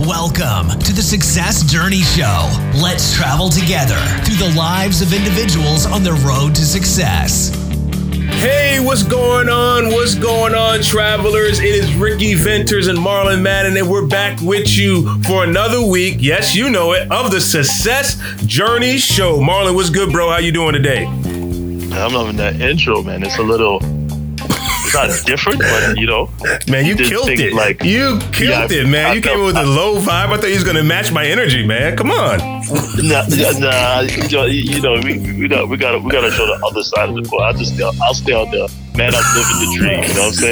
Welcome to the Success Journey Show. Let's travel together through the lives of individuals on the road to success. Hey, what's going on? What's going on, travelers? It is Ricky Venters and Marlon Madden, and we're back with you for another week. Yes, you know it, of the Success Journey Show. Marlon, what's good, bro? How you doing today? I'm loving that intro, man. It's a little it's not different, but you know. Man, you killed it. Like you killed yeah, it, man. I, you I came in with a low vibe. I thought you was gonna match my energy, man. Come on. Nah, nah you know, we, we got we gotta we got to show the other side of the court. I'll just I'll stay out there, man. I'm living the dream. You know what I'm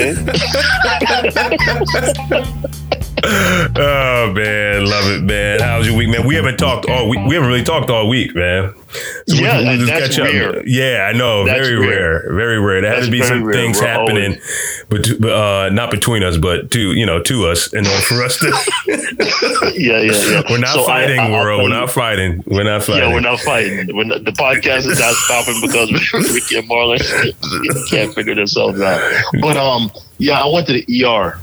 saying? oh man, love it, man. How's your week, man? We haven't talked all week. We haven't really talked all week, man. So yeah, we, we that's rare. Yeah, I know. That's very rare. rare. Very rare. There has to be some rare. things We're happening, but uh, not between us, but to you know, to us, in order for us to. yeah, yeah, yeah. We're not so fighting, I, I, world. We're not fighting. We're not fighting. Yeah, we're not fighting. We're not, the podcast is not stopping because Ricky and Marlon can't figure themselves out. But um, yeah, I went to the ER,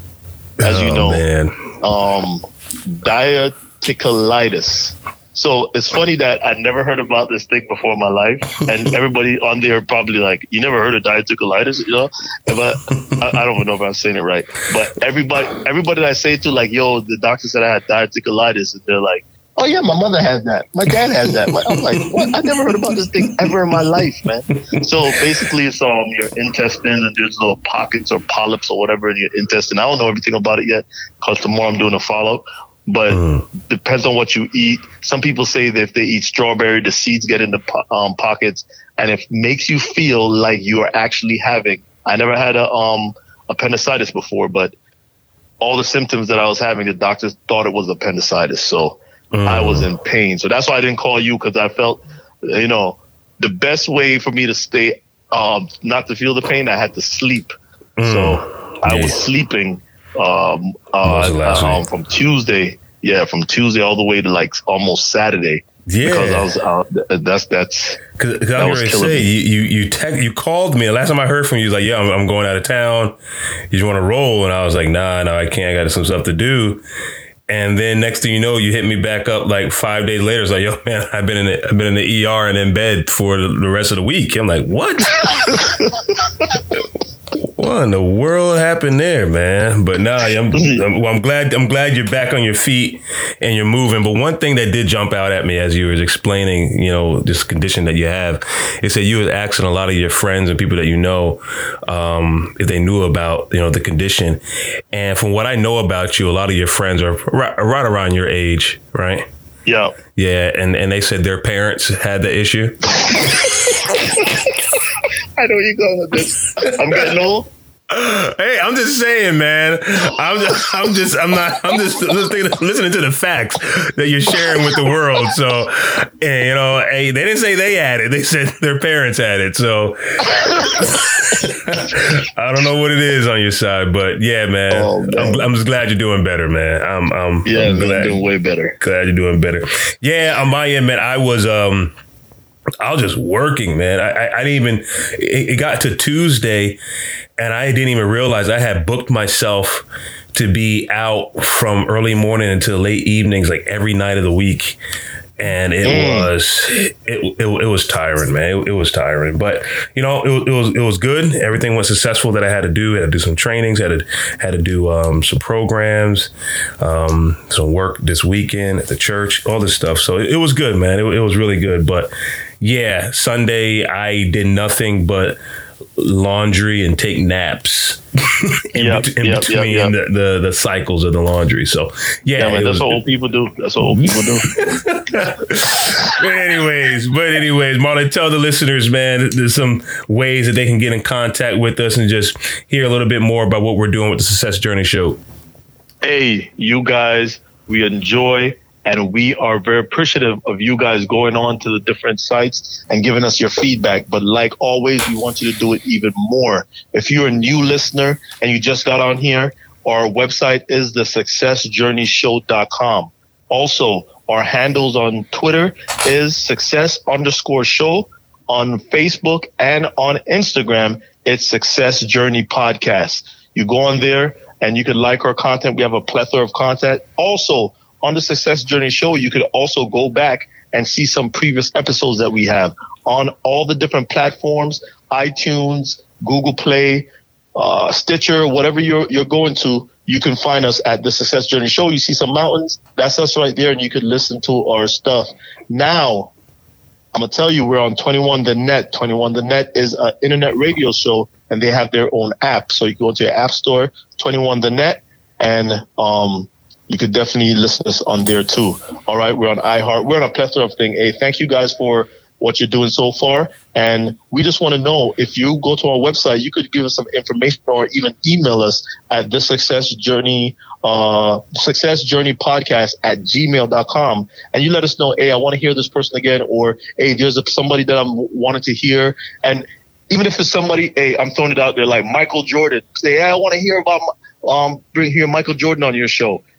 as oh, you know. Man um, diverticulitis. So it's funny that I never heard about this thing before in my life, and everybody on there probably like, "You never heard of diverticulitis?" You know, but I, I, don't even know if I'm saying it right. But everybody, everybody that I say to, like, "Yo, the doctor said I had diverticulitis," and they're like, Oh yeah, my mother has that. My dad has that. I'm like, what? I never heard about this thing ever in my life, man. So basically, it's um your intestines and there's little pockets or polyps or whatever in your intestine. I don't know everything about it yet because tomorrow I'm doing a follow. Up. But mm. depends on what you eat. Some people say that if they eat strawberry, the seeds get in the um, pockets, and it makes you feel like you are actually having. I never had a um appendicitis before, but all the symptoms that I was having, the doctors thought it was appendicitis. So Mm. I was in pain. So that's why I didn't call you because I felt, you know, the best way for me to stay, um, not to feel the pain, I had to sleep. Mm. So I yeah. was sleeping um, uh, um, from Tuesday. Yeah, from Tuesday all the way to like almost Saturday. Yeah, because I was uh, that's that's because that I was to say me. you you you, you called me. the Last time I heard from you, was like, yeah, I'm, I'm going out of town. You just want to roll, and I was like, nah, no, I can't. I got some stuff to do. And then next thing you know, you hit me back up like five days later. It's like, yo, man, I've been in the, I've been in the ER and in bed for the rest of the week. I'm like, what? what in the world happened there, man? But nah, I'm, I'm, well, I'm glad I'm glad you're back on your feet and you're moving. But one thing that did jump out at me as you were explaining, you know, this condition that you have, is that you was asking a lot of your friends and people that you know um, if they knew about you know the condition. And from what I know about you, a lot of your friends are right, right around your age, right? Yeah. Yeah, and and they said their parents had the issue. I know you going with this. I'm getting old. Hey, I'm just saying, man. I'm just, I'm just, I'm not, I'm just listening, listening to the facts that you're sharing with the world. So, and, you know, hey, they didn't say they had it; they said their parents had it. So, I don't know what it is on your side, but yeah, man, oh, man. I'm, I'm, just glad you're doing better, man. I'm, I'm, yeah, I'm glad, doing way better. Glad you're doing better. Yeah, on my end, man, I was, um. I was just working, man. I, I, I didn't even. It, it, got to Tuesday, and I didn't even realize I had booked myself to be out from early morning until late evenings, like every night of the week. And it mm. was it, it, it, was tiring, man. It, it, was tiring, but you know it, it was it was good. Everything was successful that I had to do. I had to do some trainings. Had to had to do um, some programs, um, some work this weekend at the church, all this stuff. So it, was good, man. It, it was really good, but yeah, Sunday I did nothing but laundry and take naps in, yep, in yep, between yep, the, the, the cycles of the laundry. So yeah, yeah man, that's what old people do. That's what old people do. but anyways, but anyways, Marlon, tell the listeners, man, there's some ways that they can get in contact with us and just hear a little bit more about what we're doing with the Success Journey Show. Hey, you guys, we enjoy and we are very appreciative of you guys going on to the different sites and giving us your feedback. But like always, we want you to do it even more. If you're a new listener and you just got on here, our website is the successjourneyshow.com. Also, our handles on Twitter is success underscore show. On Facebook and on Instagram, it's Success Journey Podcast. You go on there and you can like our content. We have a plethora of content. Also, on the Success Journey show, you could also go back and see some previous episodes that we have on all the different platforms, iTunes, Google Play, uh, Stitcher, whatever you're you're going to, you can find us at the Success Journey Show. You see some mountains, that's us right there, and you could listen to our stuff. Now, I'm gonna tell you, we're on 21 the Net. 21 the Net is an internet radio show, and they have their own app. So you go to your app store, 21 the Net, and um, you could definitely listen to us on there too. All right, we're on iHeart. We're on a plethora of things. Hey, thank you guys for what you're doing so far. And we just want to know if you go to our website, you could give us some information or even email us at the success journey, uh, success journey podcast at gmail.com. And you let us know, hey, I want to hear this person again, or hey, there's somebody that I'm wanting to hear. And even if it's somebody, hey, I'm throwing it out there like Michael Jordan, say, hey, I want to hear about, um, bring here Michael Jordan on your show.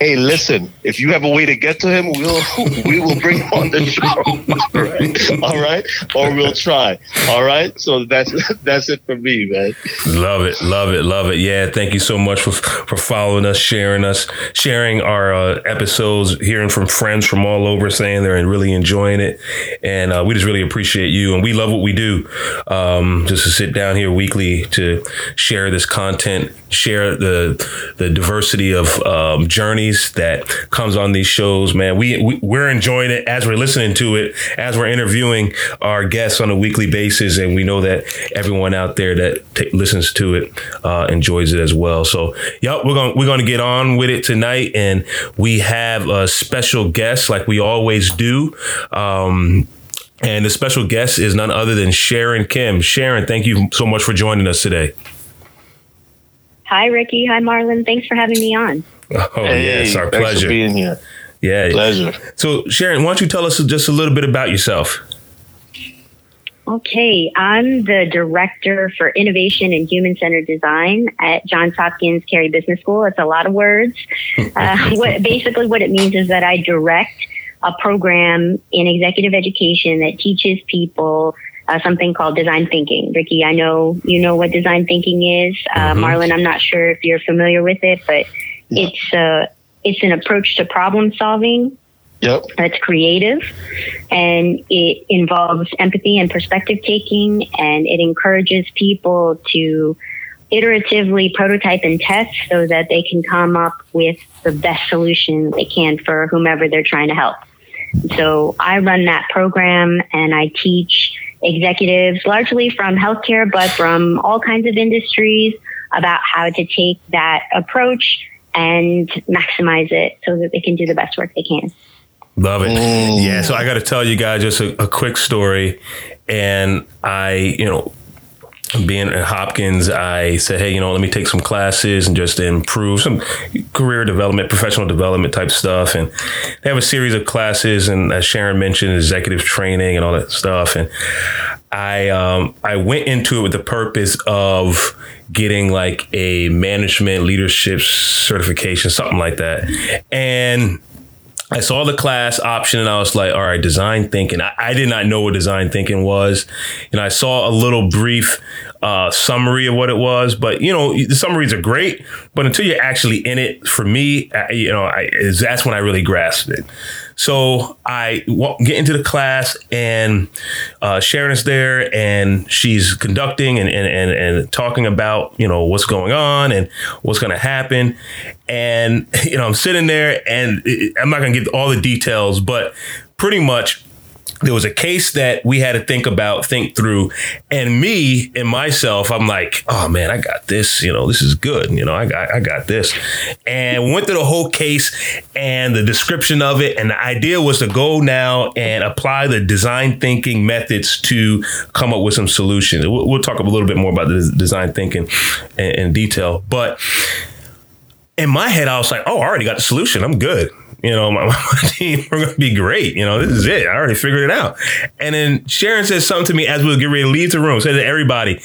Hey, listen, if you have a way to get to him, we'll we will bring him on the show. All right, all right, or we'll try. All right. So that's that's it for me, man. Love it, love it, love it. Yeah, thank you so much for for following us, sharing us, sharing our uh, episodes, hearing from friends from all over, saying they're really enjoying it, and uh, we just really appreciate you, and we love what we do. Um, just to sit down here weekly to share this content, share the the diversity of um, that comes on these shows, man. We, we we're enjoying it as we're listening to it, as we're interviewing our guests on a weekly basis, and we know that everyone out there that t- listens to it uh, enjoys it as well. So, yep, we're going we're to get on with it tonight, and we have a special guest like we always do. Um, and the special guest is none other than Sharon Kim. Sharon, thank you so much for joining us today. Hi, Ricky. Hi, Marlon. Thanks for having me on. Oh, hey, yes, our pleasure. being here. Yeah, pleasure. So, Sharon, why don't you tell us just a little bit about yourself? Okay, I'm the director for innovation and human centered design at Johns Hopkins Carey Business School. It's a lot of words. uh, what, basically, what it means is that I direct a program in executive education that teaches people uh, something called design thinking. Ricky, I know you know what design thinking is. Uh, mm-hmm. Marlon, I'm not sure if you're familiar with it, but it's a uh, it's an approach to problem solving Yep. That's creative and it involves empathy and perspective taking and it encourages people to iteratively prototype and test so that they can come up with the best solution they can for whomever they're trying to help. So I run that program and I teach executives largely from healthcare, but from all kinds of industries about how to take that approach and maximize it so that they can do the best work they can. Love it. Mm. Yeah. So I got to tell you guys just a, a quick story. And I, you know, being at Hopkins, I said, hey, you know, let me take some classes and just improve some career development, professional development type stuff. And they have a series of classes, and as Sharon mentioned, executive training and all that stuff. And I um, I went into it with the purpose of getting like a management leadership certification, something like that. And I saw the class option and I was like, all right, design thinking. I, I, did not know what design thinking was. And I saw a little brief uh, summary of what it was, but you know, the summaries are great, but until you're actually in it, for me, I, you know, I, that's when I really grasped it. So I walk, get into the class and uh, Sharon's there and she's conducting and, and, and, and talking about, you know, what's going on and what's going to happen. And, you know, I'm sitting there and I'm not going to give all the details, but pretty much there was a case that we had to think about, think through. And me and myself, I'm like, oh man, I got this. You know, this is good. You know, I got, I got this. And went through the whole case and the description of it. And the idea was to go now and apply the design thinking methods to come up with some solutions. We'll, we'll talk a little bit more about the design thinking in, in detail. But in my head, I was like, oh, I already got the solution. I'm good you know, my, my team, we're going to be great. You know, this is it. I already figured it out. And then Sharon says something to me as we getting ready to leave the room, said to everybody,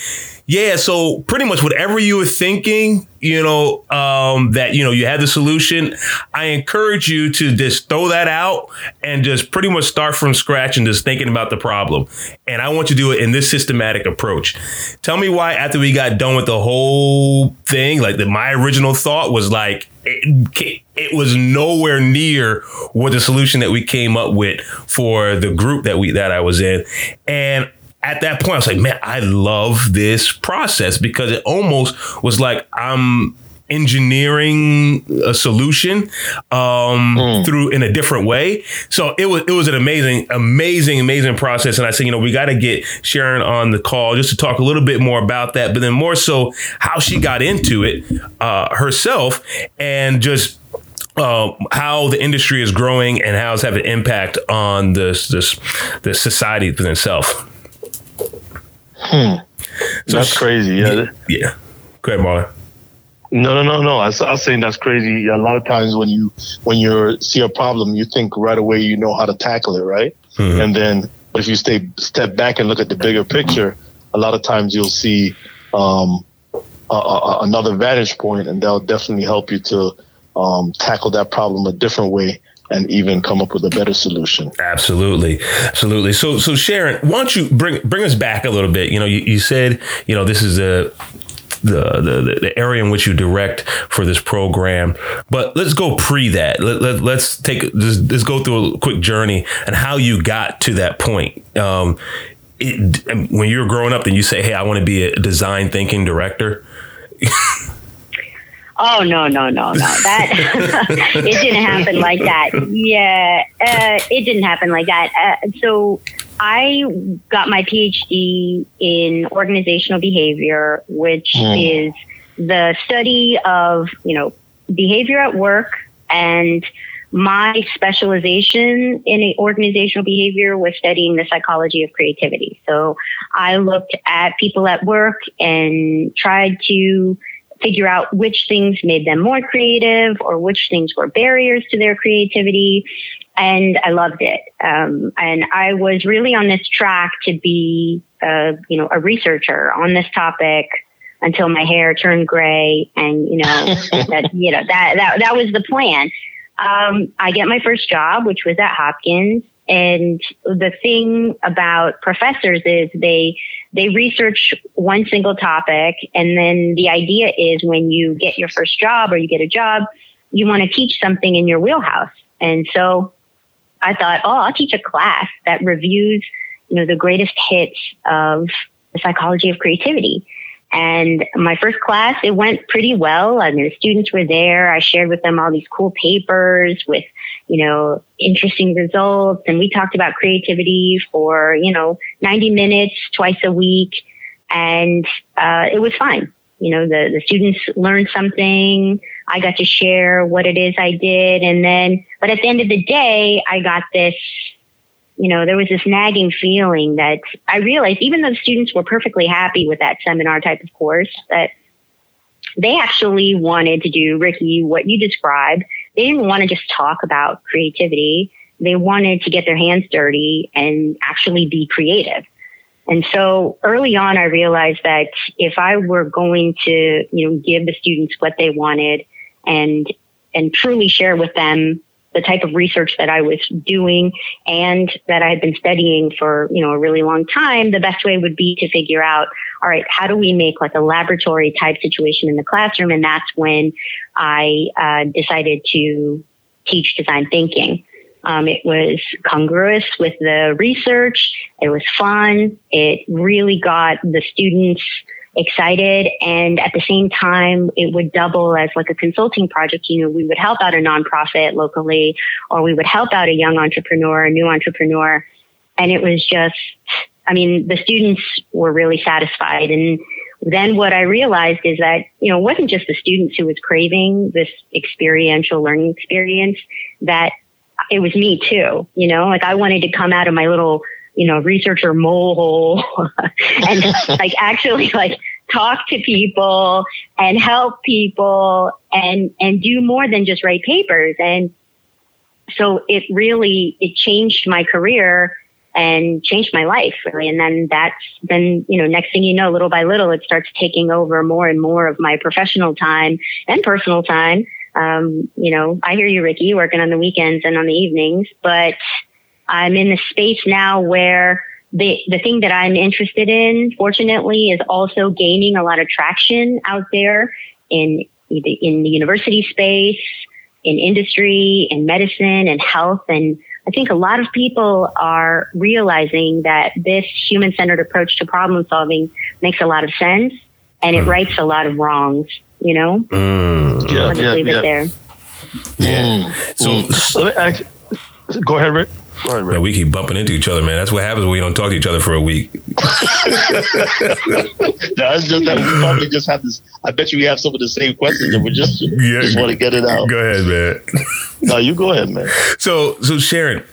Yeah, so pretty much whatever you were thinking, you know, um, that you know you had the solution. I encourage you to just throw that out and just pretty much start from scratch and just thinking about the problem. And I want you to do it in this systematic approach. Tell me why after we got done with the whole thing, like that, my original thought was like it, it was nowhere near what the solution that we came up with for the group that we that I was in, and at that point, I was like, man, I love this process because it almost was like I'm engineering a solution um, mm. through in a different way. So it was it was an amazing, amazing, amazing process. And I said, you know, we got to get Sharon on the call just to talk a little bit more about that, but then more so how she got into it uh, herself and just uh, how the industry is growing and how it's having an impact on this this the society within itself. Hmm. So that's crazy. Yeah. Yeah. Go ahead, Marlon. No, no, no, no. I, I was saying that's crazy. A lot of times when you when you see a problem, you think right away you know how to tackle it, right? Mm-hmm. And then if you stay step back and look at the bigger picture, a lot of times you'll see um, a, a, another vantage point, and that'll definitely help you to um, tackle that problem a different way and even come up with a better solution. Absolutely, absolutely. So, so Sharon, why don't you bring bring us back a little bit? You know, you, you said you know this is a the, the, the area in which you direct for this program. But let's go pre that. Let, let, let's take let's, let's go through a quick journey and how you got to that point. Um, it, when you were growing up, and you say, "Hey, I want to be a design thinking director." Oh no no no no that it didn't happen like that. Yeah, uh, it didn't happen like that. Uh, so I got my PhD in organizational behavior, which mm. is the study of you know behavior at work and my specialization in organizational behavior was studying the psychology of creativity. So I looked at people at work and tried to figure out which things made them more creative or which things were barriers to their creativity. And I loved it. Um, and I was really on this track to be, a, you know, a researcher on this topic until my hair turned gray. And, you know, that, you know, that, that, that was the plan. Um, I get my first job, which was at Hopkins. And the thing about professors is they, they research one single topic. And then the idea is when you get your first job or you get a job, you want to teach something in your wheelhouse. And so I thought, oh, I'll teach a class that reviews, you know, the greatest hits of the psychology of creativity. And my first class, it went pretty well. I mean, the students were there. I shared with them all these cool papers with, you know, interesting results. And we talked about creativity for, you know, 90 minutes twice a week. And, uh, it was fine. You know, the, the students learned something. I got to share what it is I did. And then, but at the end of the day, I got this you know, there was this nagging feeling that I realized even though the students were perfectly happy with that seminar type of course, that they actually wanted to do, Ricky, what you described. They didn't want to just talk about creativity. They wanted to get their hands dirty and actually be creative. And so early on, I realized that if I were going to, you know, give the students what they wanted and, and truly share with them the type of research that I was doing and that I had been studying for, you know, a really long time, the best way would be to figure out, all right, how do we make like a laboratory type situation in the classroom? And that's when I uh, decided to teach design thinking. Um, it was congruous with the research. It was fun. It really got the students excited. And at the same time, it would double as like a consulting project. You know, we would help out a nonprofit locally, or we would help out a young entrepreneur, a new entrepreneur. And it was just, I mean, the students were really satisfied. And then what I realized is that, you know, it wasn't just the students who was craving this experiential learning experience, that it was me too. You know, like I wanted to come out of my little you know, researcher mole hole and like actually like talk to people and help people and, and do more than just write papers. And so it really, it changed my career and changed my life really. And then that's then, you know, next thing you know, little by little, it starts taking over more and more of my professional time and personal time. Um, you know, I hear you, Ricky, working on the weekends and on the evenings, but I'm in the space now where the the thing that I'm interested in, fortunately, is also gaining a lot of traction out there in in the university space, in industry, in medicine, and health. And I think a lot of people are realizing that this human centered approach to problem solving makes a lot of sense and it mm. rights a lot of wrongs. You know, mm. yeah, yeah, leave yeah. it there. Yeah. Mm. So, go ahead, Rick. Right, man, we keep bumping into each other, man. That's what happens when we don't talk to each other for a week. no, it's just that we probably just have this. I bet you we have some of the same questions, and we just yeah, just want to get it out. Go ahead, man. no, you go ahead, man. So, so Sharon,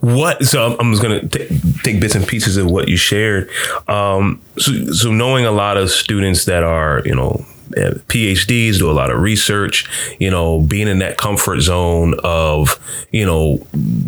what? So I'm, I'm just gonna t- take bits and pieces of what you shared. Um, so, so knowing a lot of students that are, you know, PhDs, do a lot of research, you know, being in that comfort zone of, you know,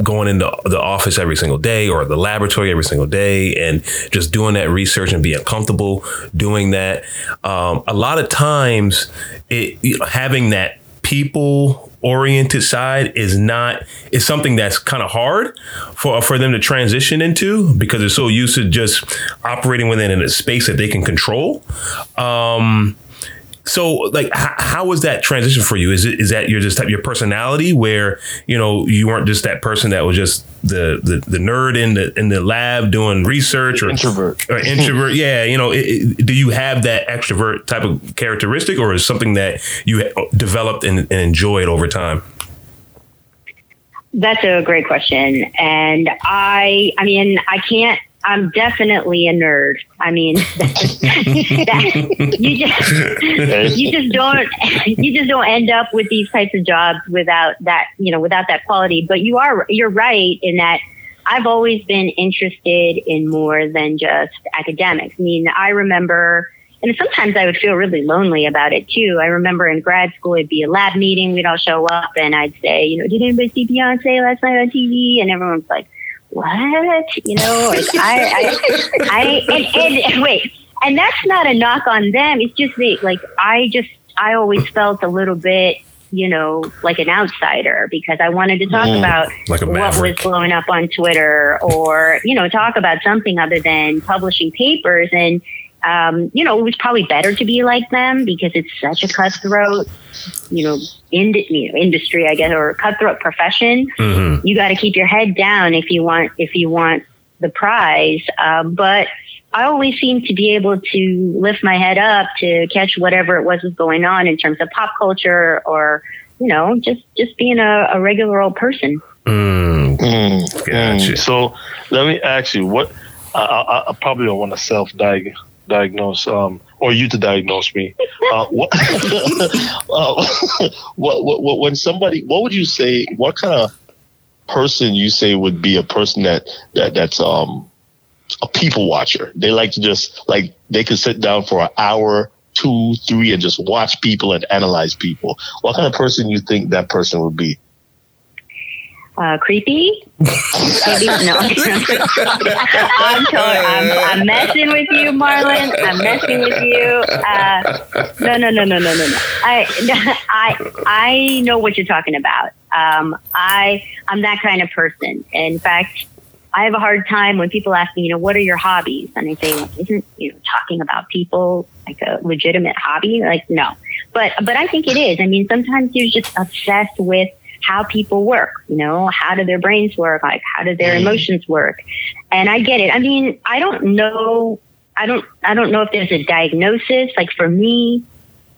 going into the office every single day or the laboratory every single day and just doing that research and being comfortable doing that. Um, a lot of times, it, you know, having that people oriented side is not is something that's kind of hard for for them to transition into because they're so used to just operating within a space that they can control. Um, so like h- how was that transition for you? Is it is that your just your personality where you know you weren't just that person that was just the the, the nerd in the in the lab doing research or introvert. or introvert? Yeah you know it, it, do you have that extrovert type of characteristic or is something that you developed and, and enjoyed over time? That's a great question. And i i mean i can't I'm definitely a nerd. I mean, that, you just you just don't you just don't end up with these types of jobs without that you know without that quality. But you are you're right in that I've always been interested in more than just academics. I mean, I remember. And sometimes I would feel really lonely about it too. I remember in grad school, it'd be a lab meeting. We'd all show up and I'd say, you know, did anybody see Beyonce last night on TV? And everyone's like, what? You know, like I, I, I and, and wait, and that's not a knock on them. It's just me. Like I just, I always felt a little bit, you know, like an outsider because I wanted to talk mm, about like what was blowing up on Twitter or, you know, talk about something other than publishing papers. And um, you know, it was probably better to be like them because it's such a cutthroat, you know, in, you know industry, I guess, or cutthroat profession. Mm-hmm. You got to keep your head down if you want if you want the prize. Uh, but I always seemed to be able to lift my head up to catch whatever it was was going on in terms of pop culture or you know just just being a, a regular old person. Mm. Mm. Gotcha. Mm. So let me ask you what. I, I, I probably don't want to self diagnose diagnose um, or you to diagnose me. Uh, what, uh, what, what, when somebody, what would you say? What kind of person you say would be a person that that that's um a people watcher? They like to just like they could sit down for an hour, two, three, and just watch people and analyze people. What kind of person you think that person would be? uh, creepy. Maybe no. I'm, totally, I'm, I'm messing with you, Marlon. I'm messing with you. Uh, no, no, no, no, no, no, no. I, I, I know what you're talking about. Um, I, I'm that kind of person. In fact, I have a hard time when people ask me, you know, what are your hobbies? And I say, isn't you know talking about people like a legitimate hobby? Like, no. But but I think it is. I mean, sometimes you're just obsessed with how people work, you know, how do their brains work? Like, how do their mm. emotions work? And I get it. I mean, I don't know. I don't, I don't know if there's a diagnosis. Like for me,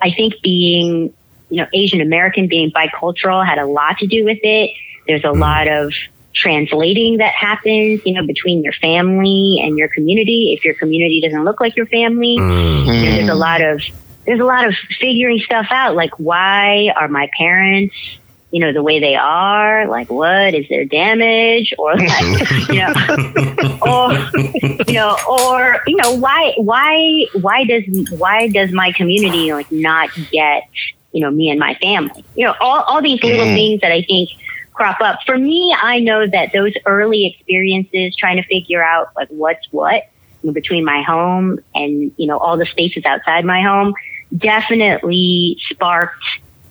I think being, you know, Asian American, being bicultural had a lot to do with it. There's a mm. lot of translating that happens, you know, between your family and your community. If your community doesn't look like your family, mm. there's a lot of, there's a lot of figuring stuff out. Like, why are my parents you know, the way they are, like what is their damage or like, you know, or, you know, or, you know, why, why, why does, why does my community like not get, you know, me and my family, you know, all, all these little mm. things that I think crop up. For me, I know that those early experiences trying to figure out like what's what between my home and, you know, all the spaces outside my home definitely sparked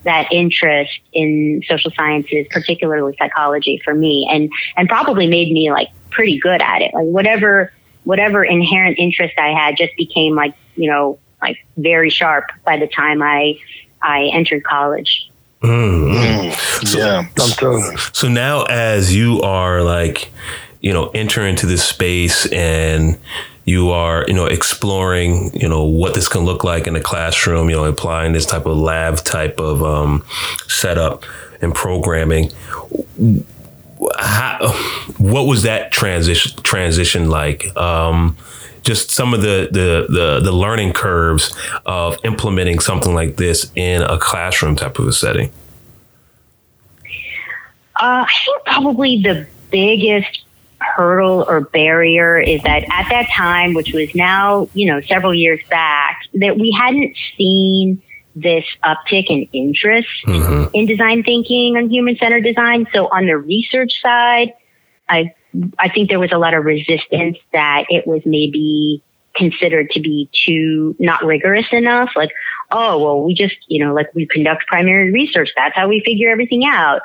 that interest in social sciences, particularly psychology for me and, and probably made me like pretty good at it. Like whatever, whatever inherent interest I had just became like, you know, like very sharp by the time I, I entered college. Mm-hmm. So, yeah, I'm telling you. So now, as you are like, you know, enter into this space and you are, you know, exploring, you know, what this can look like in a classroom, you know, applying this type of lab type of um, setup and programming. How, what was that transition transition like? Um, just some of the, the, the the learning curves of implementing something like this in a classroom type of a setting. Uh, I think probably the biggest hurdle or barrier is that at that time, which was now, you know, several years back, that we hadn't seen this uptick in interest mm-hmm. in design thinking and human centered design. So on the research side, I I think there was a lot of resistance that it was maybe considered to be too not rigorous enough. Like, oh well, we just you know like we conduct primary research. That's how we figure everything out.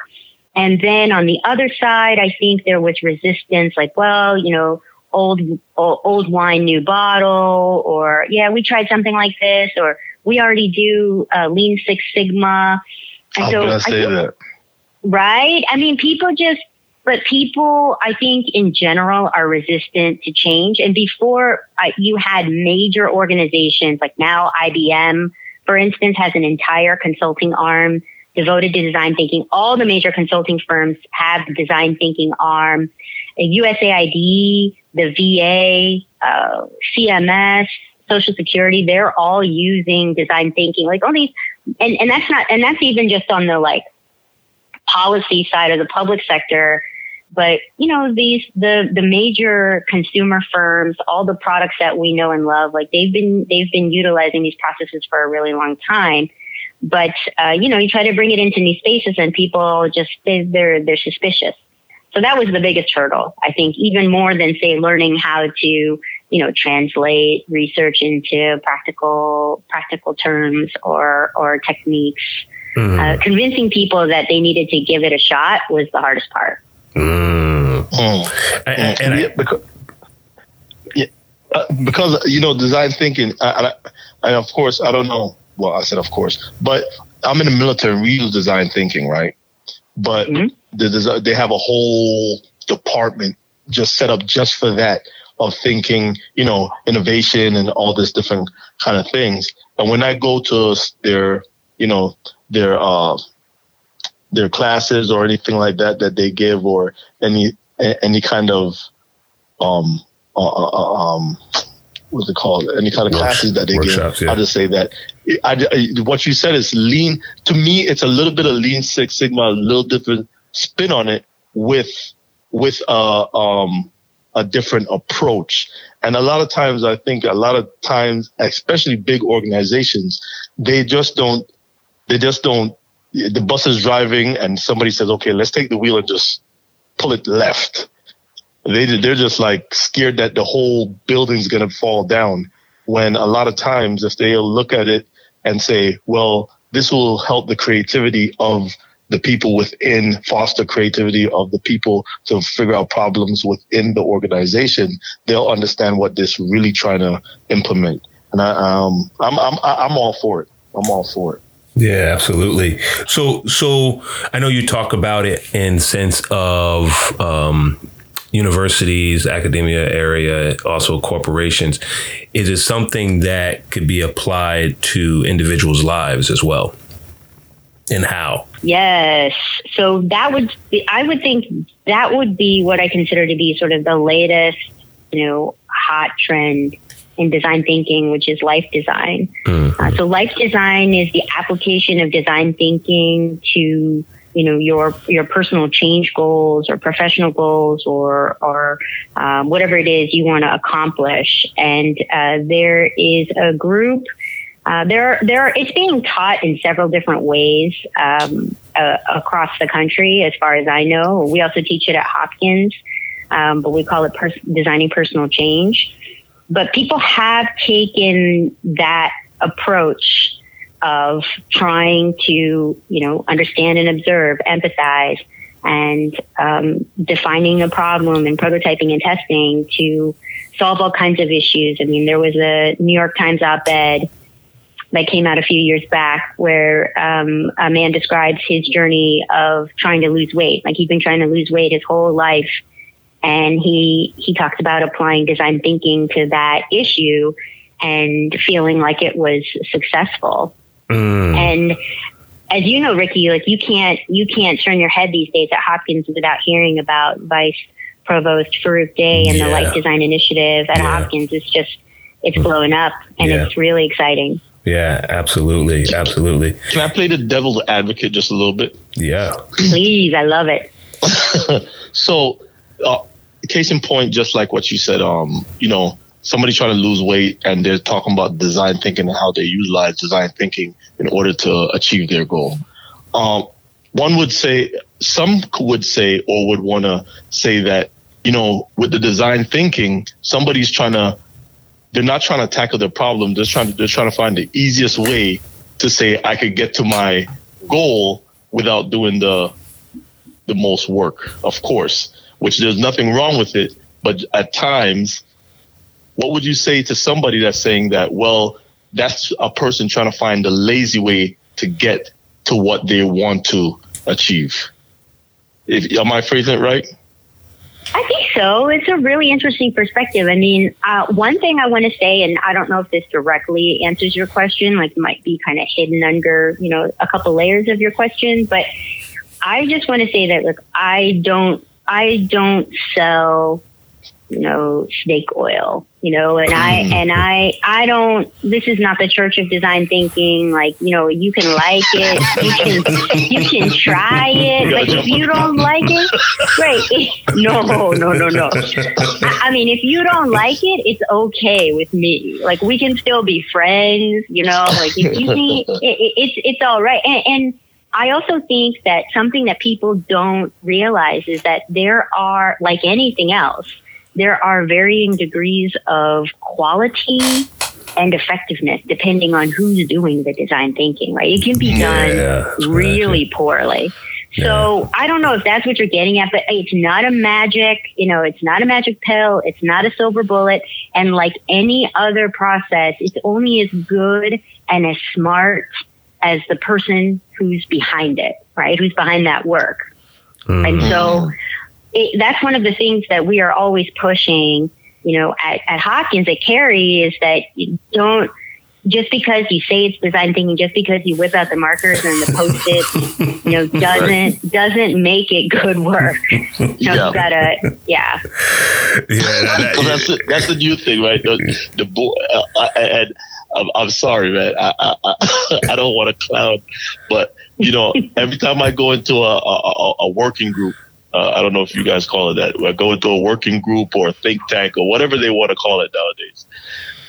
And then on the other side, I think there was resistance, like, well, you know, old, old wine, new bottle, or yeah, we tried something like this, or we already do uh, Lean Six Sigma. And so I say that. Right? I mean, people just, but people, I think in general are resistant to change. And before uh, you had major organizations like now IBM, for instance, has an entire consulting arm devoted to design thinking. All the major consulting firms have the design thinking arm. USAID, the VA, uh, CMS, Social Security, they're all using design thinking. Like all these, and, and that's not, and that's even just on the like policy side of the public sector. But you know, these the the major consumer firms, all the products that we know and love, like they've been they've been utilizing these processes for a really long time. But uh, you know, you try to bring it into new spaces, and people just they, they're they're suspicious. So that was the biggest hurdle, I think, even more than say learning how to you know translate research into practical practical terms or or techniques. Mm. Uh, convincing people that they needed to give it a shot was the hardest part. Mm. Mm. And, and I, because, yeah, uh, because you know design thinking, and of course I don't know well, I said of course, but I'm in the military. We use design thinking, right? But mm-hmm. the, they have a whole department just set up just for that of thinking, you know, innovation and all this different kind of things. And when I go to their, you know, their uh, their classes or anything like that that they give, or any any kind of um, uh, uh, uh um, what's it called? Any kind of classes that they give. Yeah. I'll just say that. I, I, what you said is lean. To me, it's a little bit of lean Six Sigma, a little different spin on it with with a uh, um, a different approach. And a lot of times, I think a lot of times, especially big organizations, they just don't. They just don't. The bus is driving, and somebody says, "Okay, let's take the wheel and just pull it left." They they're just like scared that the whole building's gonna fall down. When a lot of times, if they look at it and say, well, this will help the creativity of the people within, foster creativity of the people to figure out problems within the organization, they'll understand what this really trying to implement. And I, um, I'm, I'm, I'm all for it. I'm all for it. Yeah, absolutely. So, so I know you talk about it in sense of um, universities, academia area, also corporations. Is it something that could be applied to individuals' lives as well? And how? Yes. So that would be, I would think that would be what I consider to be sort of the latest, you know, hot trend in design thinking, which is life design. Mm-hmm. Uh, so life design is the application of design thinking to you know your your personal change goals or professional goals or or um, whatever it is you want to accomplish. And uh, there is a group. Uh, there, there. It's being taught in several different ways. Um, uh, across the country, as far as I know. We also teach it at Hopkins, um, but we call it pers- designing personal change. But people have taken that approach of trying to, you know, understand and observe, empathize, and um, defining a problem and prototyping and testing to solve all kinds of issues. I mean, there was a New York Times op-ed that came out a few years back where um, a man describes his journey of trying to lose weight. Like he's been trying to lose weight his whole life. And he, he talks about applying design thinking to that issue and feeling like it was successful. Mm. And as you know, Ricky, like you can't, you can't turn your head these days at Hopkins without hearing about Vice Provost Farouk Dey and yeah. the Life Design Initiative at yeah. Hopkins. It's just, it's blowing up and yeah. it's really exciting. Yeah, absolutely. Absolutely. Can I play the devil's advocate just a little bit? Yeah. Please. I love it. so, uh, case in point, just like what you said, um, you know, somebody trying to lose weight and they're talking about design thinking and how they utilize design thinking in order to achieve their goal. Um, one would say, some would say, or would want to say that, you know, with the design thinking, somebody's trying to they're not trying to tackle the problem. They're trying to they're trying to find the easiest way to say I could get to my goal without doing the the most work, of course. Which there's nothing wrong with it, but at times, what would you say to somebody that's saying that? Well, that's a person trying to find the lazy way to get to what they want to achieve. If, am I phrasing it right? I think so. It's a really interesting perspective. I mean, uh, one thing I want to say, and I don't know if this directly answers your question, like might be kind of hidden under, you know, a couple layers of your question, but I just want to say that, look, I don't, I don't sell you know, snake oil, you know, and I, mm. and I, I don't, this is not the church of design thinking. Like, you know, you can like it, you can, you can try it, but if you don't like it, great. No, no, no, no. I mean, if you don't like it, it's okay with me. Like, we can still be friends, you know, like if you think it, it, it's, it's all right. and, and I also think that something that people don't realize is that there are, like anything else, there are varying degrees of quality and effectiveness depending on who's doing the design thinking, right? It can be done yeah, really poorly. So yeah. I don't know if that's what you're getting at, but it's not a magic, you know, it's not a magic pill. It's not a silver bullet. And like any other process, it's only as good and as smart as the person who's behind it, right? Who's behind that work. Mm-hmm. And so it, that's one of the things that we are always pushing, you know, at, at Hopkins, at Carey, is that you don't, just because you say it's design thinking, just because you whip out the markers and the post-its, you know, doesn't right. doesn't make it good work. You know, yeah. you gotta, yeah. Yeah, well, that's the, that's the new thing, right? The, the uh, and I'm, I'm sorry, man. I I, I, I don't want to clown, but you know, every time I go into a, a, a working group, uh, I don't know if you guys call it that. I go into a working group or a think tank or whatever they want to call it nowadays.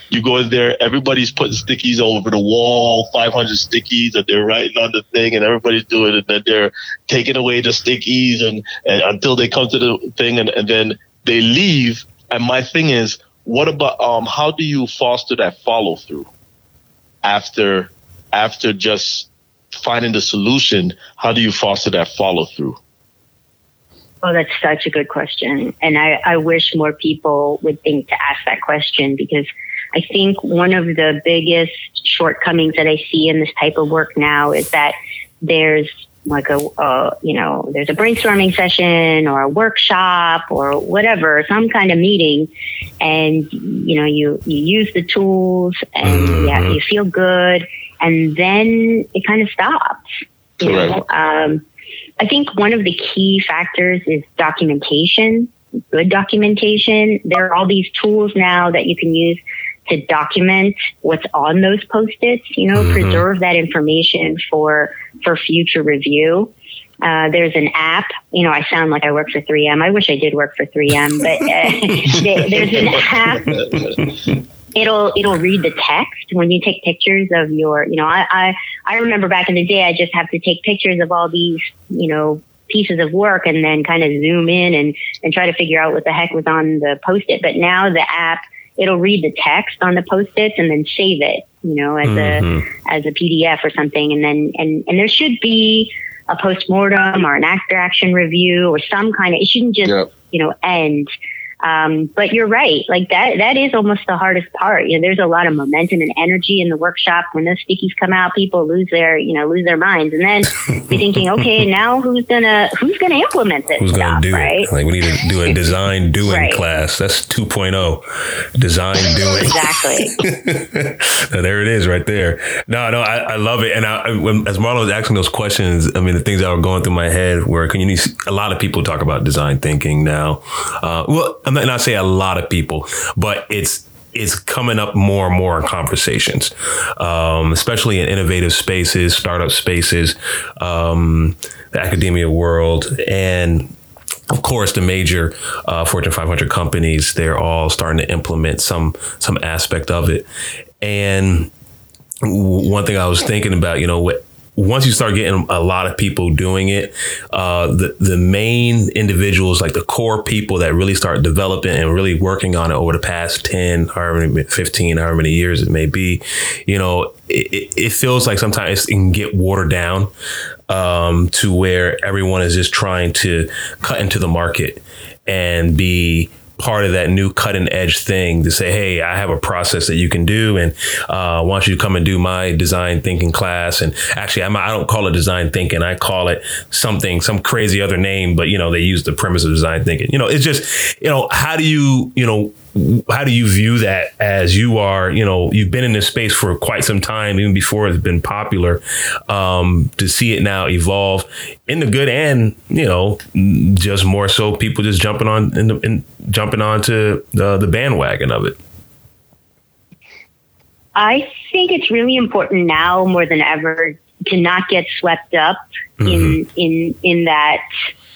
You go in there, everybody's putting stickies over the wall, 500 stickies that they're writing on the thing, and everybody's doing it. And then they're taking away the stickies and, and until they come to the thing, and, and then they leave. And my thing is, what about um, how do you foster that follow through after after just finding the solution? How do you foster that follow through? Oh, that's such a good question. And I, I wish more people would think to ask that question because I think one of the biggest shortcomings that I see in this type of work now is that there's like a, uh, you know, there's a brainstorming session or a workshop or whatever, some kind of meeting, and you know, you you use the tools and mm-hmm. yeah, you feel good, and then it kind of stops. You Correct. know, um, I think one of the key factors is documentation, good documentation. There are all these tools now that you can use to document what's on those post-its, you know, mm-hmm. preserve that information for, for future review. Uh, there's an app. You know, I sound like I work for 3M. I wish I did work for 3M, but uh, there's an app it'll it'll read the text when you take pictures of your you know I, I i remember back in the day i just have to take pictures of all these you know pieces of work and then kind of zoom in and and try to figure out what the heck was on the post-it but now the app it'll read the text on the post-its and then save it you know as mm-hmm. a as a pdf or something and then and and there should be a post-mortem or an after action review or some kind of it shouldn't just yep. you know end um, but you're right. Like that, that is almost the hardest part. You know, there's a lot of momentum and energy in the workshop. When those stickies come out, people lose their, you know, lose their minds. And then you're thinking, okay, now who's gonna, who's gonna implement this? Who's stuff, gonna do right? it? Like we need to do a design doing right. class. That's 2.0 design doing. Exactly. there it is right there. No, no, I, I love it. And I, when, as Marlon was asking those questions, I mean, the things that were going through my head were, can you, a lot of people talk about design thinking now. Uh, well, I'm not, I say a lot of people, but it's it's coming up more and more in conversations, um, especially in innovative spaces, startup spaces, um, the academia world, and of course, the major uh, Fortune 500 companies, they're all starting to implement some some aspect of it. And one thing I was thinking about, you know, what once you start getting a lot of people doing it, uh, the the main individuals, like the core people that really start developing and really working on it over the past 10, however 15, however many years it may be, you know, it, it feels like sometimes it can get watered down um, to where everyone is just trying to cut into the market and be part of that new cutting edge thing to say, hey, I have a process that you can do, and uh, I want you to come and do my design thinking class. And actually, I'm, I don't call it design thinking; I call it something, some crazy other name. But you know, they use the premise of design thinking. You know, it's just, you know, how do you, you know, how do you view that as you are you know you've been in this space for quite some time even before it's been popular um, to see it now evolve in the good and you know just more so people just jumping on and jumping onto the, the bandwagon of it i think it's really important now more than ever to not get swept up mm-hmm. in in in that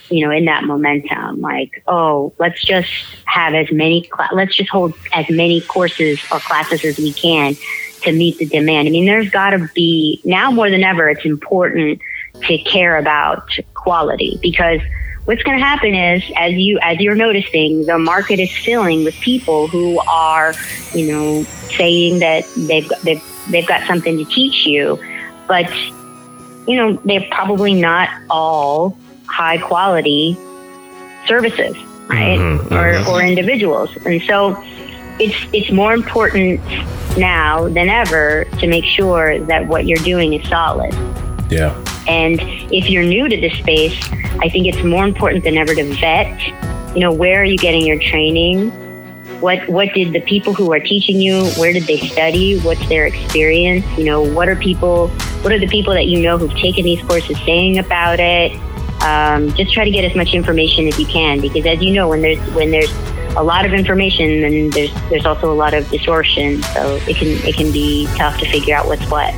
you know, in that momentum, like, oh, let's just have as many, cl- let's just hold as many courses or classes as we can to meet the demand. I mean, there's got to be now more than ever, it's important to care about quality because what's going to happen is as you as you're noticing the market is filling with people who are you know saying that they've they've, they've got something to teach you but you know they're probably not all high quality services, right? Mm-hmm, or, mm-hmm. or individuals. And so it's, it's more important now than ever to make sure that what you're doing is solid. Yeah. And if you're new to this space, I think it's more important than ever to vet, you know, where are you getting your training? What what did the people who are teaching you, where did they study? What's their experience? You know, what are people what are the people that you know who've taken these courses saying about it? Um, just try to get as much information as you can because as you know when there's when there's a lot of information then there's there's also a lot of distortion so it can it can be tough to figure out what's what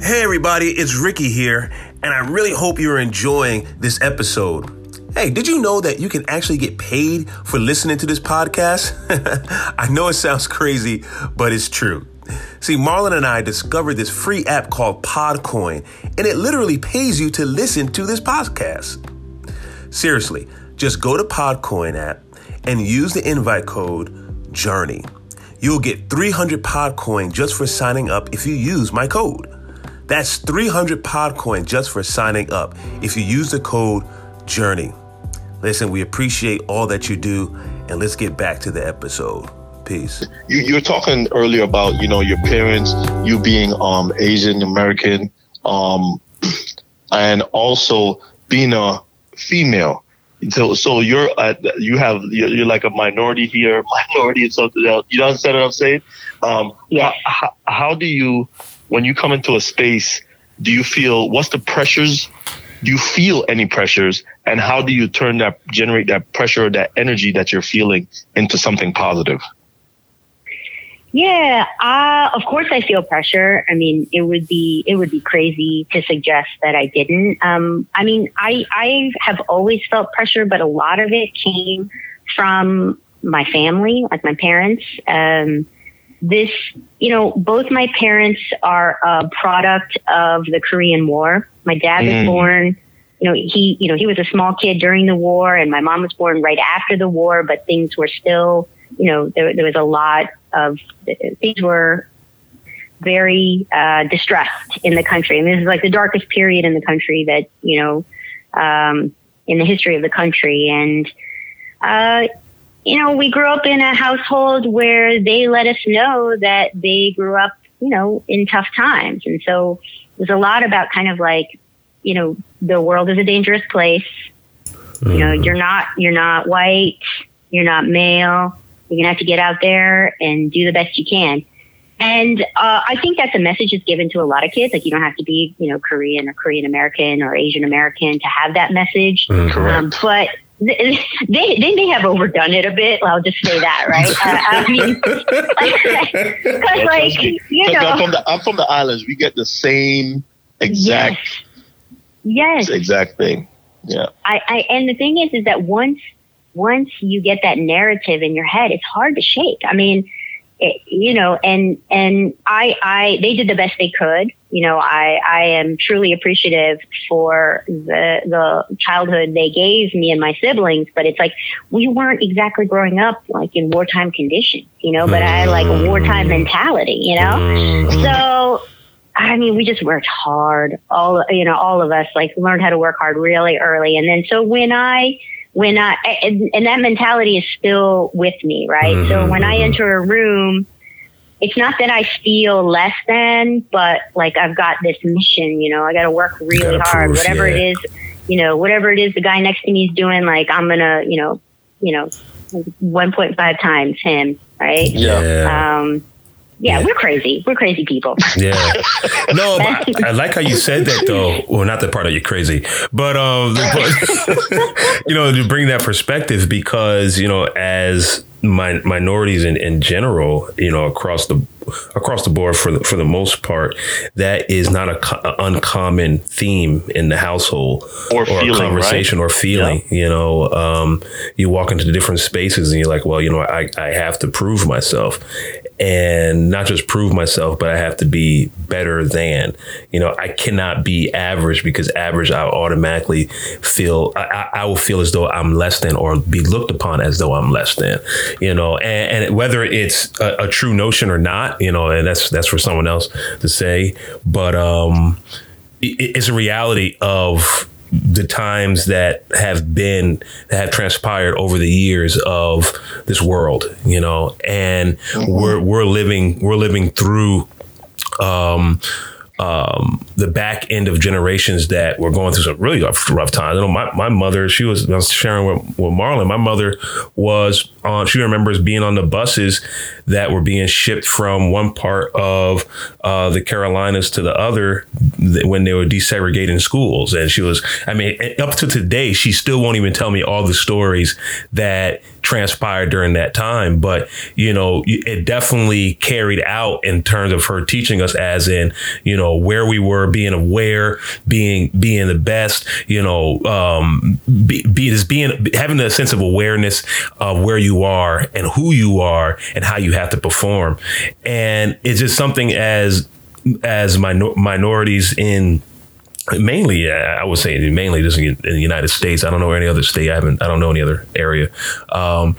hey everybody it's ricky here and i really hope you're enjoying this episode Hey, did you know that you can actually get paid for listening to this podcast? I know it sounds crazy, but it's true. See, Marlon and I discovered this free app called Podcoin, and it literally pays you to listen to this podcast. Seriously, just go to Podcoin app and use the invite code JOURNEY. You'll get 300 Podcoin just for signing up if you use my code. That's 300 Podcoin just for signing up if you use the code JOURNEY. Listen, we appreciate all that you do, and let's get back to the episode. Peace. You, you were talking earlier about you know your parents, you being um, Asian American, um, and also being a female. So, so you're uh, you have you're, you're, like a minority here, minority and something else. You understand what I'm saying? Um, yeah. How, how do you, when you come into a space, do you feel what's the pressures? Do you feel any pressures, and how do you turn that generate that pressure, that energy that you're feeling into something positive? Yeah, uh, of course I feel pressure. I mean, it would be it would be crazy to suggest that I didn't. Um, I mean, I I have always felt pressure, but a lot of it came from my family, like my parents. Um, this, you know, both my parents are a product of the Korean War. My dad mm. was born, you know, he, you know, he was a small kid during the war, and my mom was born right after the war. But things were still, you know, there, there was a lot of things were very uh, distressed in the country, and this is like the darkest period in the country that you know, um, in the history of the country, and. Uh, you know, we grew up in a household where they let us know that they grew up, you know, in tough times. And so it was a lot about kind of like, you know, the world is a dangerous place. You know, mm-hmm. you're not, you're not white, you're not male. You're gonna have to get out there and do the best you can. And uh, I think that's a message is given to a lot of kids. Like you don't have to be, you know, Korean or Korean American or Asian American to have that message. Mm-hmm. Um, but they, they may have overdone it a bit. I'll just say that, right? Uh, I mean, because like you know, I'm from the I'm from the islands. We get the same exact, yes, yes. exact thing. Yeah. I, I and the thing is, is that once once you get that narrative in your head, it's hard to shake. I mean, it, you know, and and I I they did the best they could. You know, I I am truly appreciative for the the childhood they gave me and my siblings. But it's like we weren't exactly growing up like in wartime conditions, you know. But I like a wartime mentality, you know. So I mean, we just worked hard. All you know, all of us like learned how to work hard really early, and then so when I when I, and, and that mentality is still with me, right? Mm-hmm. So when I mm-hmm. enter a room, it's not that I feel less than, but like I've got this mission, you know, I got to work really hard, prove, whatever yeah. it is, you know, whatever it is the guy next to me is doing, like I'm going to, you know, you know, 1.5 times him, right? Yeah. Um, yeah, we're crazy. We're crazy people. Yeah. No, I, I, like how you said that though. Well, not the part that you're crazy, but um, but, you know, to bring that perspective because you know, as my, minorities in, in general, you know, across the across the board for the, for the most part, that is not a, co- uncommon theme in the household or, or feeling, conversation right? or feeling. Yeah. You know, um, you walk into different spaces and you're like, well, you know, I, I have to prove myself, and not just prove myself, but I have to be better than. You know, I cannot be average because average, I automatically feel I, I will feel as though I'm less than or be looked upon as though I'm less than. You know, and, and whether it's a, a, true notion or not, you know, and that's that's for someone else to say. But um, it, it's a reality of the times that have been that have transpired over the years of this world, you know, and mm-hmm. we're we're living we're living through um, um, the back end of generations that were going through some really rough, rough times. I know my, my mother, she was, was sharing with, with Marlon, my mother was on, she remembers being on the buses that were being shipped from one part of uh, the Carolinas to the other when they were desegregating schools. And she was, I mean, up to today, she still won't even tell me all the stories that transpired during that time. But, you know, it definitely carried out in terms of her teaching us as in, you know, where we were, being aware, being, being the best, you know, um, be, be just being, having a sense of awareness of where you are and who you are and how you have to perform. And it's just something as as minor- minorities in mainly I would say mainly just in the United States. I don't know any other state. I haven't. I don't know any other area. Um,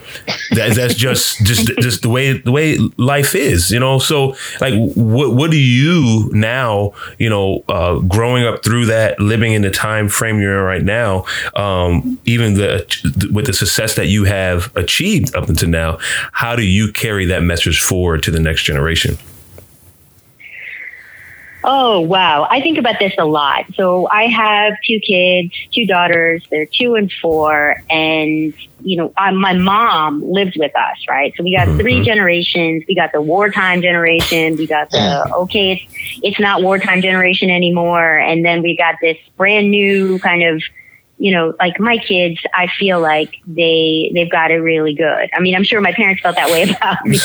that, that's just just just the way the way life is. You know. So like, what what do you now? You know, uh, growing up through that, living in the time frame you're in right now, um, even the with the success that you have achieved up until now, how do you carry that message forward to the next generation? Oh, wow. I think about this a lot. So I have two kids, two daughters. They're two and four. And, you know, I, my mom lived with us, right? So we got mm-hmm. three generations. We got the wartime generation. We got the, okay, it's, it's not wartime generation anymore. And then we got this brand new kind of, you know, like my kids, I feel like they they've got it really good. I mean, I'm sure my parents felt that way about me,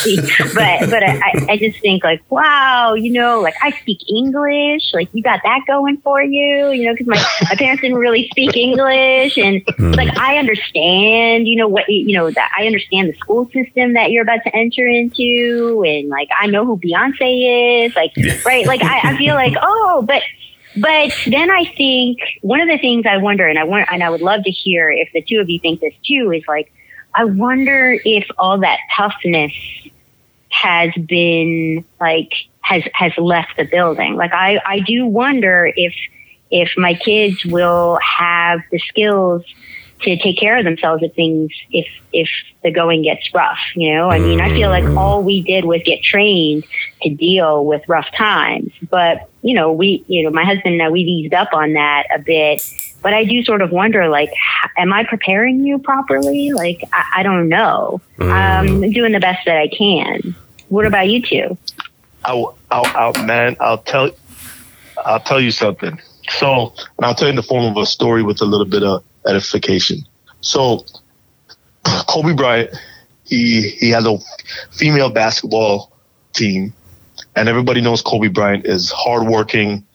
but but I, I just think like, wow, you know, like I speak English, like you got that going for you, you know, because my my parents didn't really speak English, and mm. like I understand, you know what, you know that I understand the school system that you're about to enter into, and like I know who Beyonce is, like right, like I, I feel like oh, but but then I think one of the things I wonder, and I want, and I would love to hear if the two of you think this too, is like, I wonder if all that toughness has been like has has left the building. Like I I do wonder if if my kids will have the skills to take care of themselves if things if if the going gets rough you know? I mean i feel like all we did was get trained to deal with rough times. But you know we you know my husband and I, we've eased up on that a bit. But i do sort of wonder like am i preparing you properly? Like i, I don't know. Mm. um, i'm doing the best that i can. What about you two? I'll, I'll, I'll man i'll tell i'll tell you something. So and i'll tell you in the form of a story with a little bit of edification. So Kobe Bryant, he he has a female basketball team, and everybody knows Kobe Bryant is hardworking,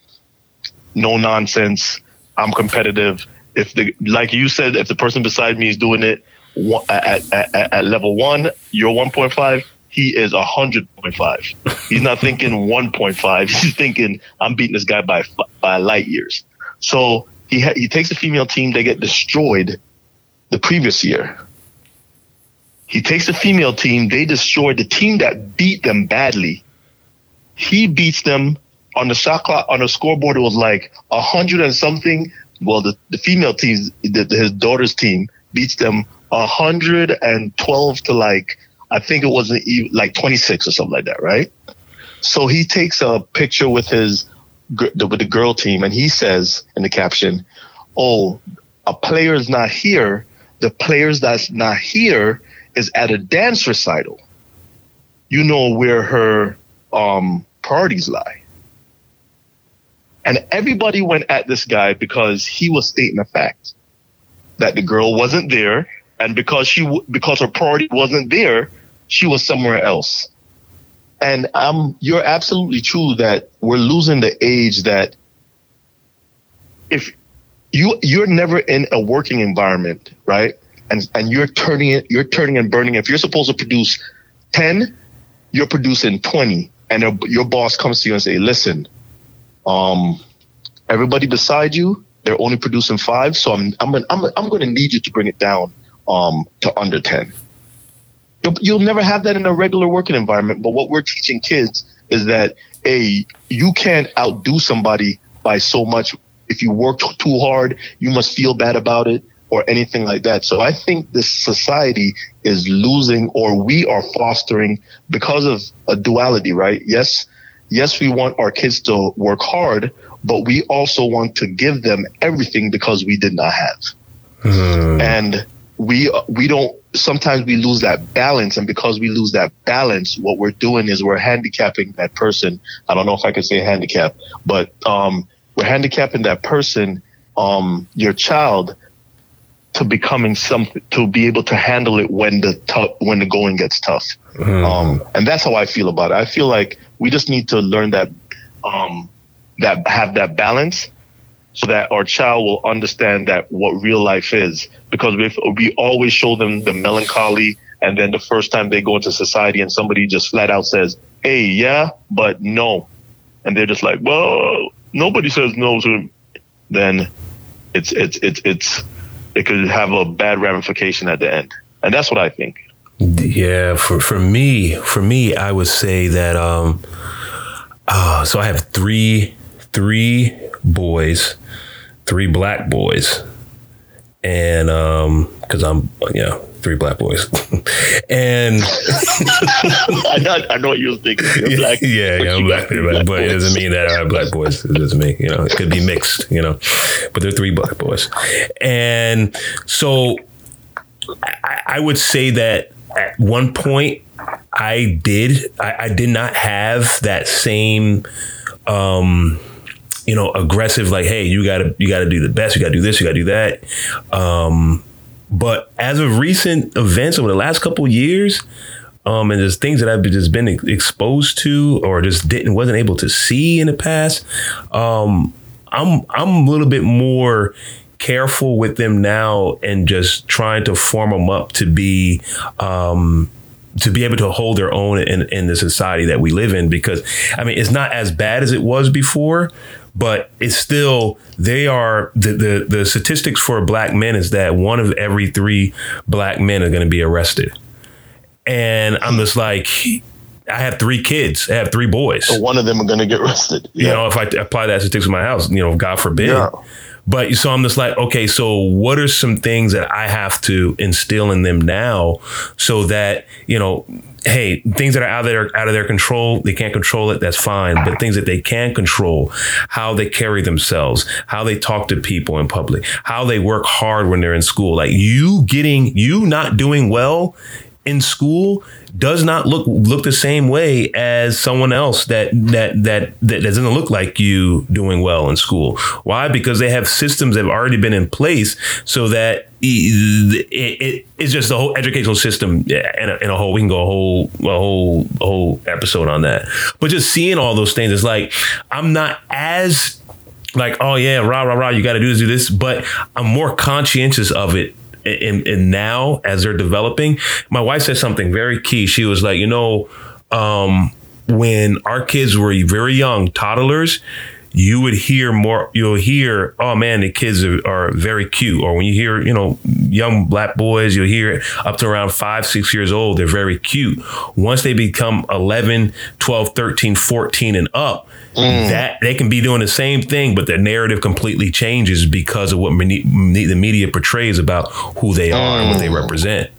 no nonsense. I'm competitive. If the like you said, if the person beside me is doing it at, at, at level one, you're 1.5. He is 100.5. He's not thinking 1.5. He's thinking I'm beating this guy by by light years. So he ha- he takes a female team, they get destroyed the previous year. He takes a female team, they destroyed the team that beat them badly. He beats them on the shot clock on the scoreboard. It was like a hundred and something. Well, the, the female team, the, his daughter's team, beats them a hundred and twelve to like I think it even like twenty six or something like that, right? So he takes a picture with his with the girl team, and he says in the caption, "Oh, a player is not here. The players that's not here is at a dance recital. You know where her um, priorities lie." And everybody went at this guy because he was stating a fact that the girl wasn't there, and because she because her priority wasn't there, she was somewhere else. And um, you're absolutely true that we're losing the age that if you you're never in a working environment, right? And and you're turning it, you're turning and burning. If you're supposed to produce ten, you're producing twenty, and your boss comes to you and say, "Listen, um, everybody beside you, they're only producing five, so I'm I'm I'm I'm going to need you to bring it down um to under ten. You'll, you'll never have that in a regular working environment. But what we're teaching kids is that a you can't outdo somebody by so much. If you work too hard, you must feel bad about it or anything like that. So I think this society is losing or we are fostering because of a duality, right? Yes, yes, we want our kids to work hard, but we also want to give them everything because we did not have. Mm. And we we don't sometimes we lose that balance and because we lose that balance what we're doing is we're handicapping that person. I don't know if i can say handicap but um, we're handicapping that person um, your child to becoming something to be able to handle it when the tough when the going gets tough. Mm. um, and that's how i feel about it. I feel like we just need to learn that um, that have that balance so that our child will understand that what real life is. Because if we always show them the melancholy, and then the first time they go into society and somebody just flat out says, "Hey, yeah, but no," and they're just like, "Well, nobody says no," to then it's it's it's it's it could have a bad ramification at the end, and that's what I think. Yeah, for for me, for me, I would say that um, uh, so I have three three boys, three black boys, and um, because I'm you know three black boys, and I know I know what you thinking. You're black, yeah, yeah, I'm black, black, black but it doesn't mean that I have black boys. It doesn't mean you know it could be mixed, you know, but they're three black boys, and so I, I would say that at one point I did I, I did not have that same um you know, aggressive, like, hey, you gotta you gotta do the best, you gotta do this, you gotta do that. Um, but as of recent events over the last couple years, um, and there's things that I've just been exposed to or just didn't wasn't able to see in the past. Um, I'm I'm a little bit more careful with them now and just trying to form them up to be um, to be able to hold their own in, in the society that we live in because I mean it's not as bad as it was before, but it's still they are the, the the statistics for black men is that one of every three black men are going to be arrested, and I'm just like. I have three kids. I have three boys. So one of them are going to get arrested. Yeah. You know, if I apply that statistics to my house, you know, God forbid. Yeah. But so I'm just like, okay, so what are some things that I have to instill in them now so that, you know, hey, things that are out of their out of their control, they can't control it, that's fine. But things that they can control, how they carry themselves, how they talk to people in public, how they work hard when they're in school. Like you getting you not doing well in school does not look look the same way as someone else that that that that doesn't look like you doing well in school. Why? Because they have systems that have already been in place so that it, it, it's just the whole educational system in a, in a whole. We can go a whole a whole a whole episode on that. But just seeing all those things is like I'm not as like oh yeah rah rah rah you got to do this do this, but I'm more conscientious of it and, and now as they're developing, my wife said something very key. She was like, you know, um, when our kids were very young, toddlers, you would hear more you'll hear oh man the kids are, are, very cute or when you hear you know young black boys you'll hear up to around five six years old they're very cute once they become 11 12 13 14 and up mm. that they can be doing the same thing but the narrative completely changes because of what the media portrays about who they are mm. and what they mm. represent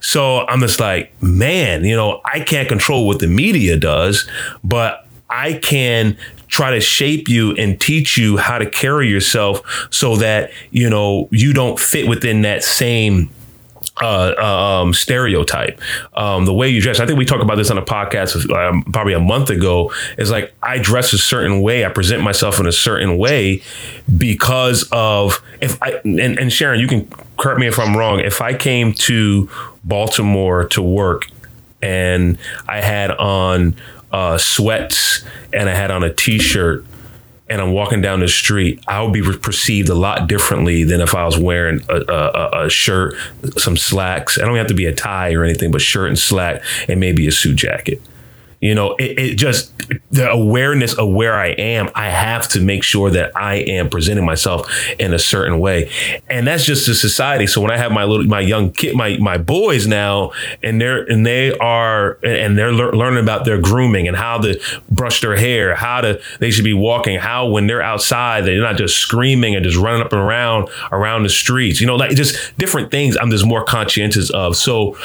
so I'm just like, man, you know, I can't control what the media does, but I can try to shape you and teach you how to carry yourself so that you know you don't fit within that same uh, um, stereotype. Um, the way you dress. I think we talked about this on a podcast um, probably a month ago. Is like I dress a certain way. I present myself in a certain way because of if I and, and Sharon, you can correct me if I'm wrong. If I came to Baltimore to work and I had on uh, sweats and I had on a t-shirt and I'm walking down the street, I would be perceived a lot differently than if I was wearing a, a, a, shirt, some slacks. I don't have to be a tie or anything, but shirt and slack and maybe a suit jacket. You know, it, it, just the awareness of where I am. I have to make sure that I am presenting myself in a certain way, and that's just the society. So when I have my little, my young kid, my my boys now, and they're and they are and they're le- learning about their grooming and how to brush their hair, how to they should be walking, how when they're outside they're not just screaming and just running up and around around the streets. You know, like just different things. I'm just more conscientious of. So,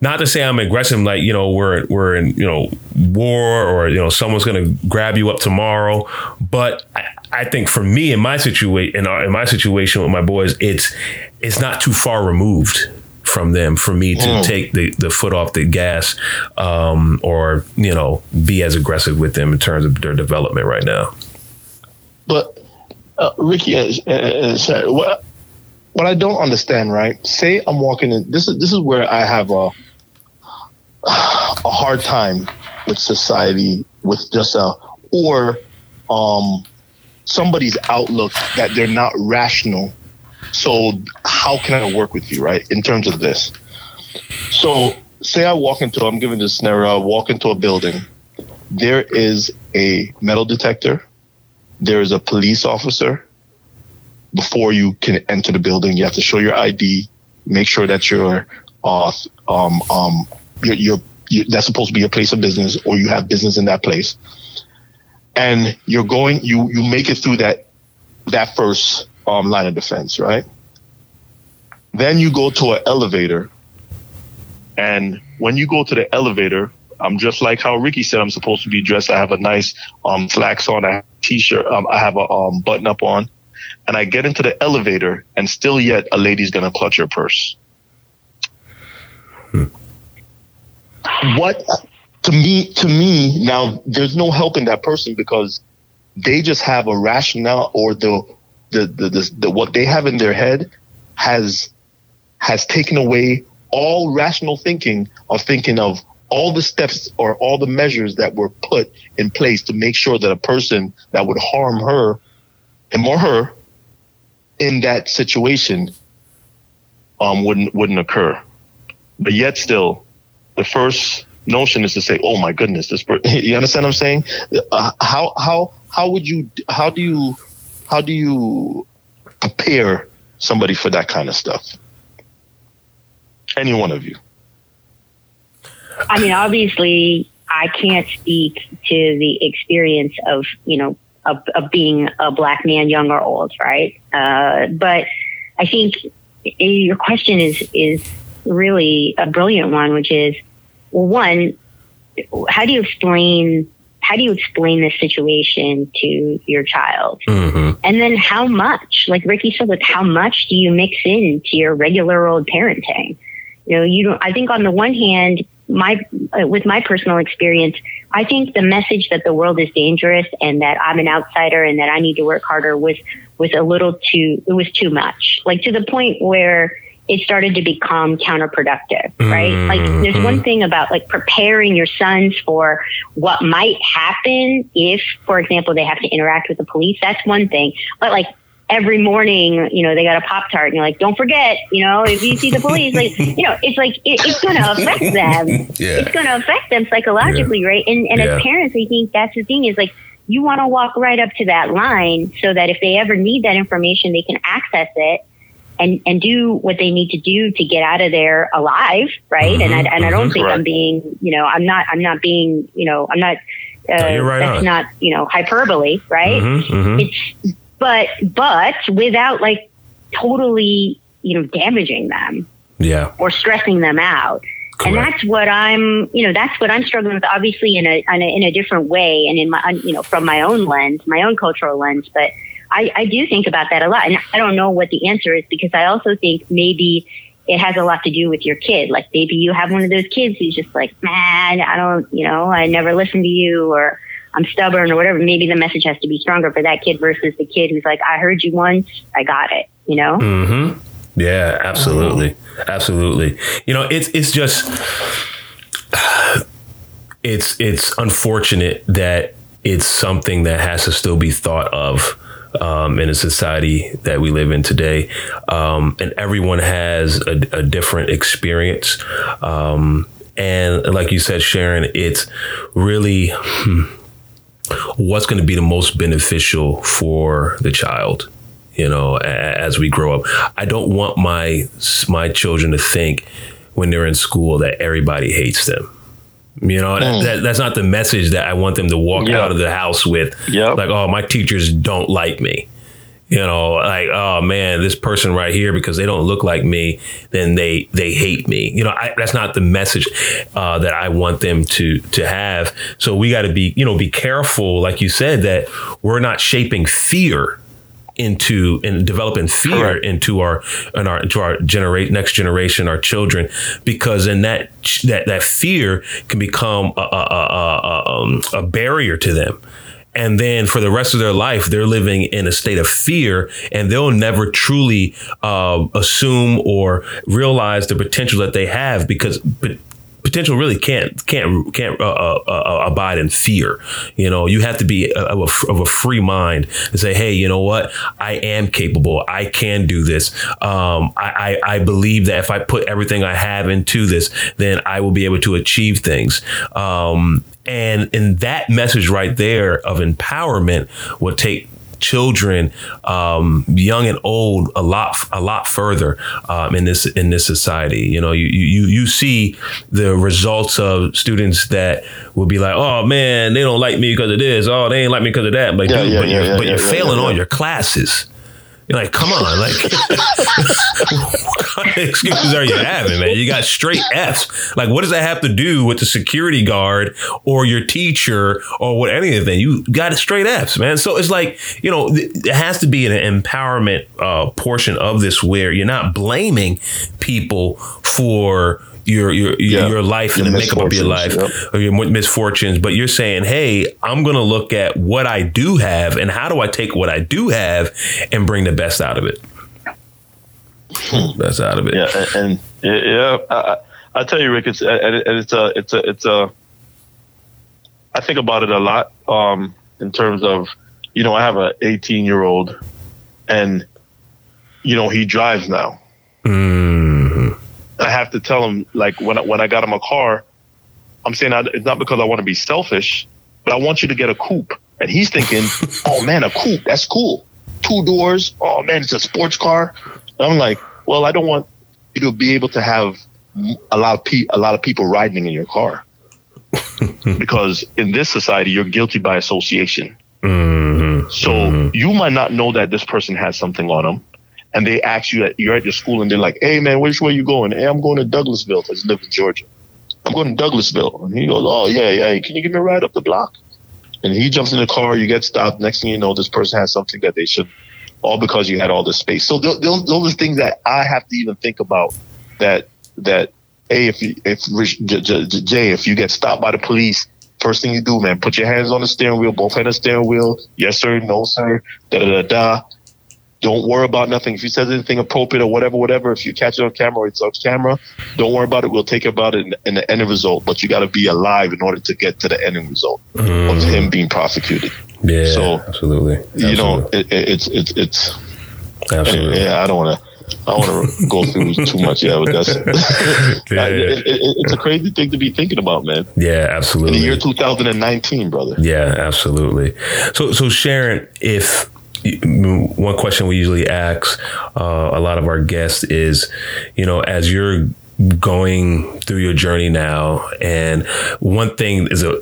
not to say I'm aggressive, like you know we're we're in you know war or you know someone's going to grab you up tomorrow. But I, I, think for me in my situation in, in, my situation with my boys it's it's not too far removed from them for me to mm. take the, the foot off the gas um, or you know be as aggressive with them in terms of their development right now. But uh, ricky has, has said what what i don't understand right? Say i'm walking in this is this is where i have a a hard time with society with just a or um, somebody's outlook that they're not rational. So how can I work with you, right? In terms of this. So say I walk into I'm giving this scenario, I walk into a building. There is a metal detector, there is a police officer. Before you can enter the building, you have to show your ID, make sure that you're uh, um, um, you're you, that's supposed to be a place of business or you have business in that place. And you're going you you make it through that that first um, line of defense right? Then you go to an elevator. And when you go to the elevator i'm just like how ricky said i'm supposed to be dressed. I have a nice um, flax on a t-shirt um, i have a um, button up on. And i get into the elevator and still yet a lady's gonna clutch your purse. Hmm what to me to me now there's no helping that person because they just have a rationale or the the, the the, the what they have in their head has has taken away all rational thinking of thinking of all the steps or all the measures that were put in place to make sure that a person that would harm her and more her in that situation um, wouldn't wouldn't occur. But yet still, the first notion is to say, "Oh my goodness, this." You understand what I'm saying? Uh, how how how would you how do you how do you prepare somebody for that kind of stuff? Any one of you. I mean, obviously, I can't speak to the experience of you know of, of being a black man, young or old, right? Uh, but I think your question is is really a brilliant one, which is well, one, how do you explain how do you explain this situation to your child? Mm-hmm. And then how much, like Ricky said, with how much do you mix into your regular old parenting? You know, you don't, I think on the one hand, my, uh, with my personal experience, I think the message that the world is dangerous and that I'm an outsider and that I need to work harder was, was a little too, it was too much. Like to the point where it started to become counterproductive, right? Mm-hmm. Like there's one thing about like preparing your sons for what might happen if, for example, they have to interact with the police. That's one thing. But like every morning, you know, they got a Pop Tart and you're like, don't forget, you know, if you see the police, like, you know, it's like, it, it's going to affect them. yeah. It's going to affect them psychologically, yeah. right? And, and yeah. as parents, I think that's the thing is like, you want to walk right up to that line so that if they ever need that information, they can access it and, and do what they need to do to get out of there alive, right? Mm-hmm, and I, and mm-hmm, I don't think correct. I'm being, you know, I'm not, I'm not being, you know, I'm not, uh, no, right that's on. not, you know, hyperbole, right? Mm-hmm, mm-hmm. it's, but, but without like totally, you know, damaging them. Yeah. Or stressing them out. Correct. And that's what I'm, you know, that's what I'm struggling with, obviously in a, in a, in a different way and in my, you know, from my own lens, my own cultural lens, but I, I do think about that a lot. And I don't know what the answer is because I also think maybe it has a lot to do with your kid. Like maybe you have one of those kids who's just like, man, I don't, you know, I never listen to you or I'm stubborn or whatever. Maybe the message has to be stronger for that kid versus the kid who's like, I heard you once, I got it, you know? Mm-hmm. Yeah, absolutely. Absolutely. You know, it's, it's just, it's, it's unfortunate that it's something that has to still be thought of um, in a society that we live in today. Um, and everyone has a, a different experience. Um, and like you said, Sharon, it's really hmm, what's going to be the most beneficial for the child you know as we grow up i don't want my my children to think when they're in school that everybody hates them you know, mm. that, that's not the message that I want them to walk yep. out of the house with. Yep. Like, oh, my teachers don't like me. You know, like, oh man, this person right here because they don't look like me, then they they hate me. You know, I, that's not the message uh, that I want them to to have. So we got to be, you know, be careful, like you said, that we're not shaping fear into and developing fear into our in our into our generate next generation, our children, because in that that that fear can become a, a, a, um, a barrier to them. And then for the rest of their life they're living in a state of fear and they'll never truly uh, assume or realize the potential that they have because but potential really can't can't can't uh, uh, uh, abide in fear. You know, you have to be of a, of a, free mind and say, hey, you know what? I am capable. I can do this. Um, I, I, I believe that if I put everything I have into this, then I will be able to achieve things. Um, and in that message right there of empowerment will take children, um, young and old, a lot a lot further um, in this in this society. You know, you you you see the results of students that will be like, oh man, they don't like me because of this. Oh, they ain't like me because of that. But, yeah, yeah, but yeah, you're, but you're failing all your classes. You're like, come on, like, what kind of excuses are you having, man? You got straight Fs. Like, what does that have to do with the security guard or your teacher or what anything? You got straight Fs, man. So it's like, you know, it has to be an empowerment uh, portion of this where you're not blaming people for your your Yeah. your life and the makeup of your life misfortunes, or your misfortunes, but you're saying, "Hey, I'm going to look at what I do have and how do I take what I do have and bring the best out of it." Best out of it. Yeah, and, and yeah, I, I, tell you, Rick, it's it's a it's a it's a. I think about it a lot um, in terms of, you know, I have a 18 year old, and you know he drives now. Mhm. Have to tell him like when I, when I got him a car, I'm saying I, it's not because I want to be selfish, but I want you to get a coupe. And he's thinking, oh man, a coupe, that's cool. Two doors. Oh man, it's a sports car. And I'm like, well, I don't want you to be able to have a lot of pe- a lot of people riding in your car. because in this society, you're guilty by association. Mhm. So you might not know that this person has something on them. And they ask you that you're at your school and they're like, hey man, which way you going? Hey, I'm going to Douglasville. I live in Georgia. I'm going to Douglasville. And he goes, oh yeah, yeah. Can you give me a ride up the block? And he jumps in the car. You get stopped. Next thing you know, this person has something that they should, all because you had all this space. So those, those, are things that I have to even think about. That that hey, if you, if J- J- J- Jay, if you get stopped by the police, first thing you do, man, put your hands on the steering wheel, both hands on the steering wheel. Yes sir, no sir. Da da da da. Don't worry about nothing. If he says anything appropriate or whatever, whatever, if you catch it on camera or it's on camera, don't worry about it. We'll take about it in, in the end result. But you got to be alive in order to get to the ending result of mm. him being prosecuted. Yeah, So, absolutely. You know, it, it, it's it's it's. absolutely. Yeah, I don't want to. I want to go through too much. Yeah, but that's. Yeah. it, it, it's a crazy thing to be thinking about, man. Yeah, absolutely. In the year 2019, brother. Yeah, absolutely. So, so Sharon, if one question we usually ask uh, a lot of our guests is, you know, as you're going through your journey now. And one thing is a,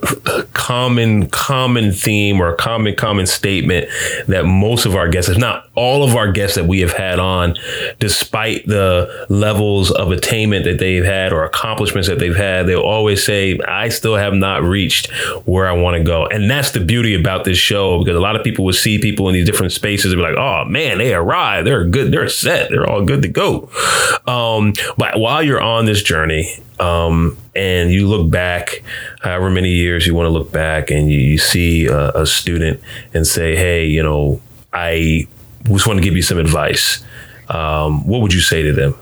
common common theme or a common common statement that most of our guests if not all of our guests that we have had on despite the levels of attainment that they've had or accomplishments that they've had they'll always say i still have not reached where i want to go. And that's the beauty about this show because a lot of people would see people in these different spaces and be like oh man they arrived they're good. They're set. They're all good to go. Um, but while you're on this journey um, and you look back however many years you want to look back and you, you see a, a student and say hey you know i just want to give you some advice um, what would you say to them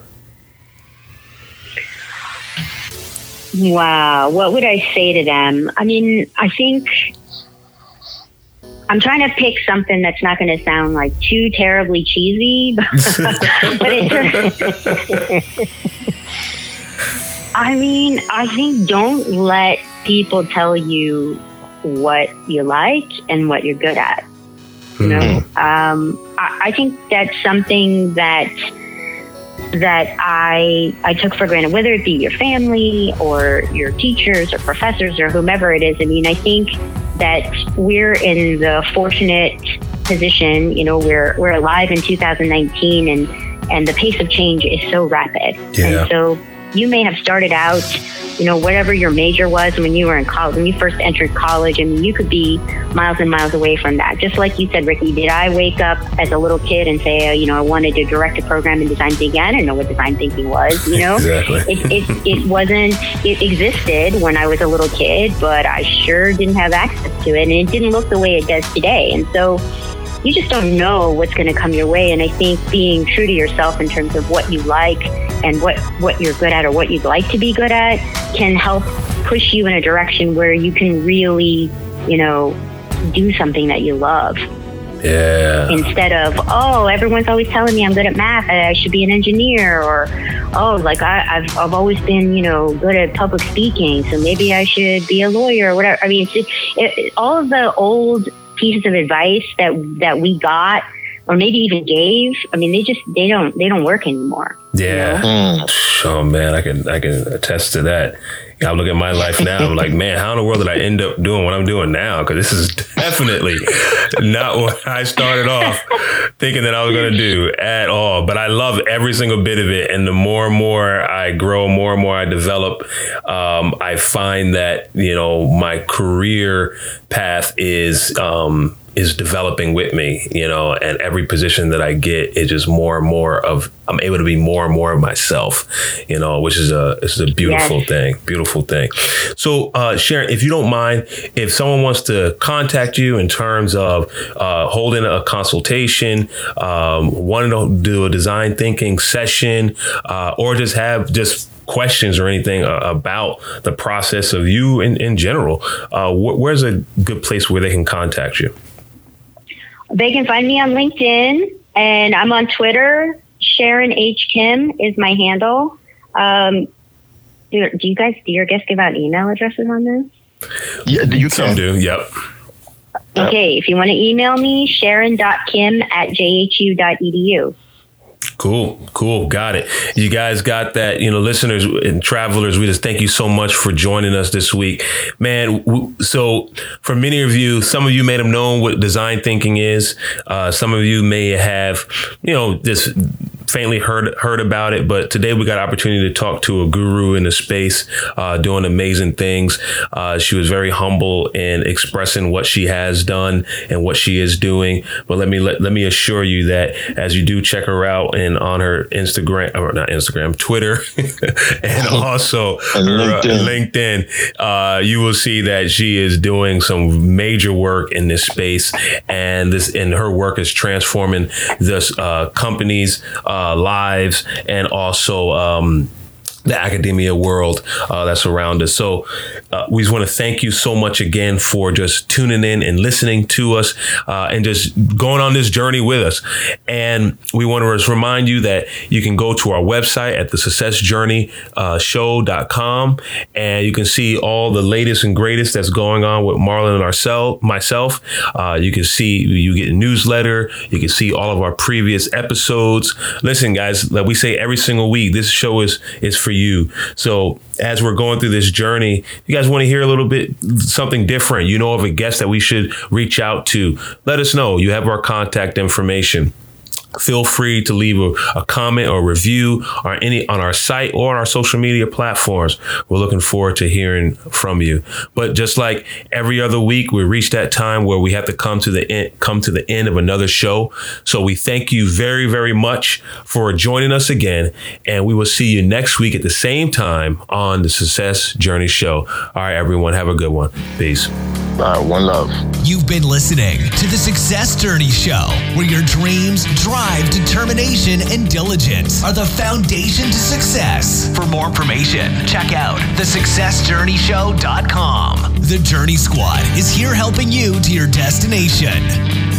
Wow. What would I say to them? I mean, I think I'm trying to pick something that's not going to sound like too terribly cheesy, but it's. I mean, I think don't let people tell you what you like and what you're good at. You know, um, I, I think that's something that that I I took for granted, whether it be your family or your teachers or professors or whomever it is. I mean, I think that we're in the fortunate position, you know, we're we're alive in 2019 and and the pace of change is so rapid. Yeah. And so you may have started out, you know, whatever your major was when you were in college, when you first entered college, I mean, you could be miles and miles away from that. Just like you said, Ricky, did I wake up as a little kid and say, uh, you know, I wanted to direct a program in design thinking? I didn't know what design thinking was, you know? Exactly. It, it, it wasn't, it existed when I was a little kid, but I sure didn't have access to it. And it didn't look the way it does today. And so, you just don't know what's going to come your way. And I think being true to yourself in terms of what you like and what, what you're good at or what you'd like to be good at can help push you in a direction where you can really, you know, do something that you love yeah instead of, oh, everyone's always telling me I'm good at math, I should be an engineer, or, oh, like I, I've, I've always been, you know, good at public speaking, so maybe I should be a lawyer or whatever. I mean, it's just, it, all of the old pieces of advice that that we got or maybe even gave. I mean they just they don't they don't work anymore. Yeah. Mm. oh man i can i can attest to that I look at my life now. I'm like, man, how in the world did I end up doing what I'm doing now? Because this is definitely not what I started off thinking that I was going to do at all. But I love every single bit of it. And the more and more I grow, more and more I develop, um, I find that, you know, my career path is um, is developing with me, you know, and every position that I get is just more and more of I'm able to be more and more of myself, you know, which is a this is a beautiful yes. thing, beautiful thing. So, uh, Sharon, if you don't mind, if someone wants to contact you in terms of uh, holding a consultation, um, wanting to do a design thinking session, uh, or just have just questions or anything uh, about the process of you in, in general, uh, wh- where's a good place where they can contact you? They can find me on LinkedIn and I'm on Twitter. Sharon H. Kim is my handle. Um, do, do you guys, do your guests give out email addresses on this? Yeah, you can. do, yep. Okay, if you want to email me, sharon.kim at jhu.edu. Cool, cool. Got it. You guys got that. You know, listeners and travelers, we just thank you so much for joining us this week. Man, so for many of you, some of you may have known what design thinking is. Uh, some of you may have, you know, just faintly heard heard about it, but today we got opportunity to talk to a guru in the space, uh, doing amazing things. Uh, she was very humble in expressing what she has done and what she is doing. But let me let, let me assure you that as you do check her out and on her Instagram or not Instagram, Twitter, and also and her, LinkedIn, uh, LinkedIn uh, you will see that she is doing some major work in this space, and this and her work is transforming this uh, companies. Uh, uh, lives and also um, the academia world uh, that's around us. So uh, we just want to thank you so much again for just tuning in and listening to us uh, and just going on this journey with us. And we want to just remind you that you can go to our website at the successjourneyshow.com and you can see all the latest and greatest that's going on with Marlon and ourselves, myself. Uh, you can see, you get a newsletter. You can see all of our previous episodes. Listen, guys, like we say every single week, this show is, is for you. So as we're going through this journey, you guys want to hear a little bit something different, you know of a guest that we should reach out to, let us know. You have our contact information feel free to leave a, a, comment or review on any on our site or on our social media platforms. We're looking forward to hearing from you. But just like every other week, we reach that time where we have to come to the end, come to the end of another show. So we thank you very, very much for joining us again, and we will see you next week at the same time on the Success Journey Show. All right, everyone, have a good one. Peace. All right, one love. You've been listening to the Success Journey Show, where your dreams, drive, determination, and diligence are the foundation to success. For more information, check out thesuccessjourneyshow.com. The Journey Squad is here helping you to your destination.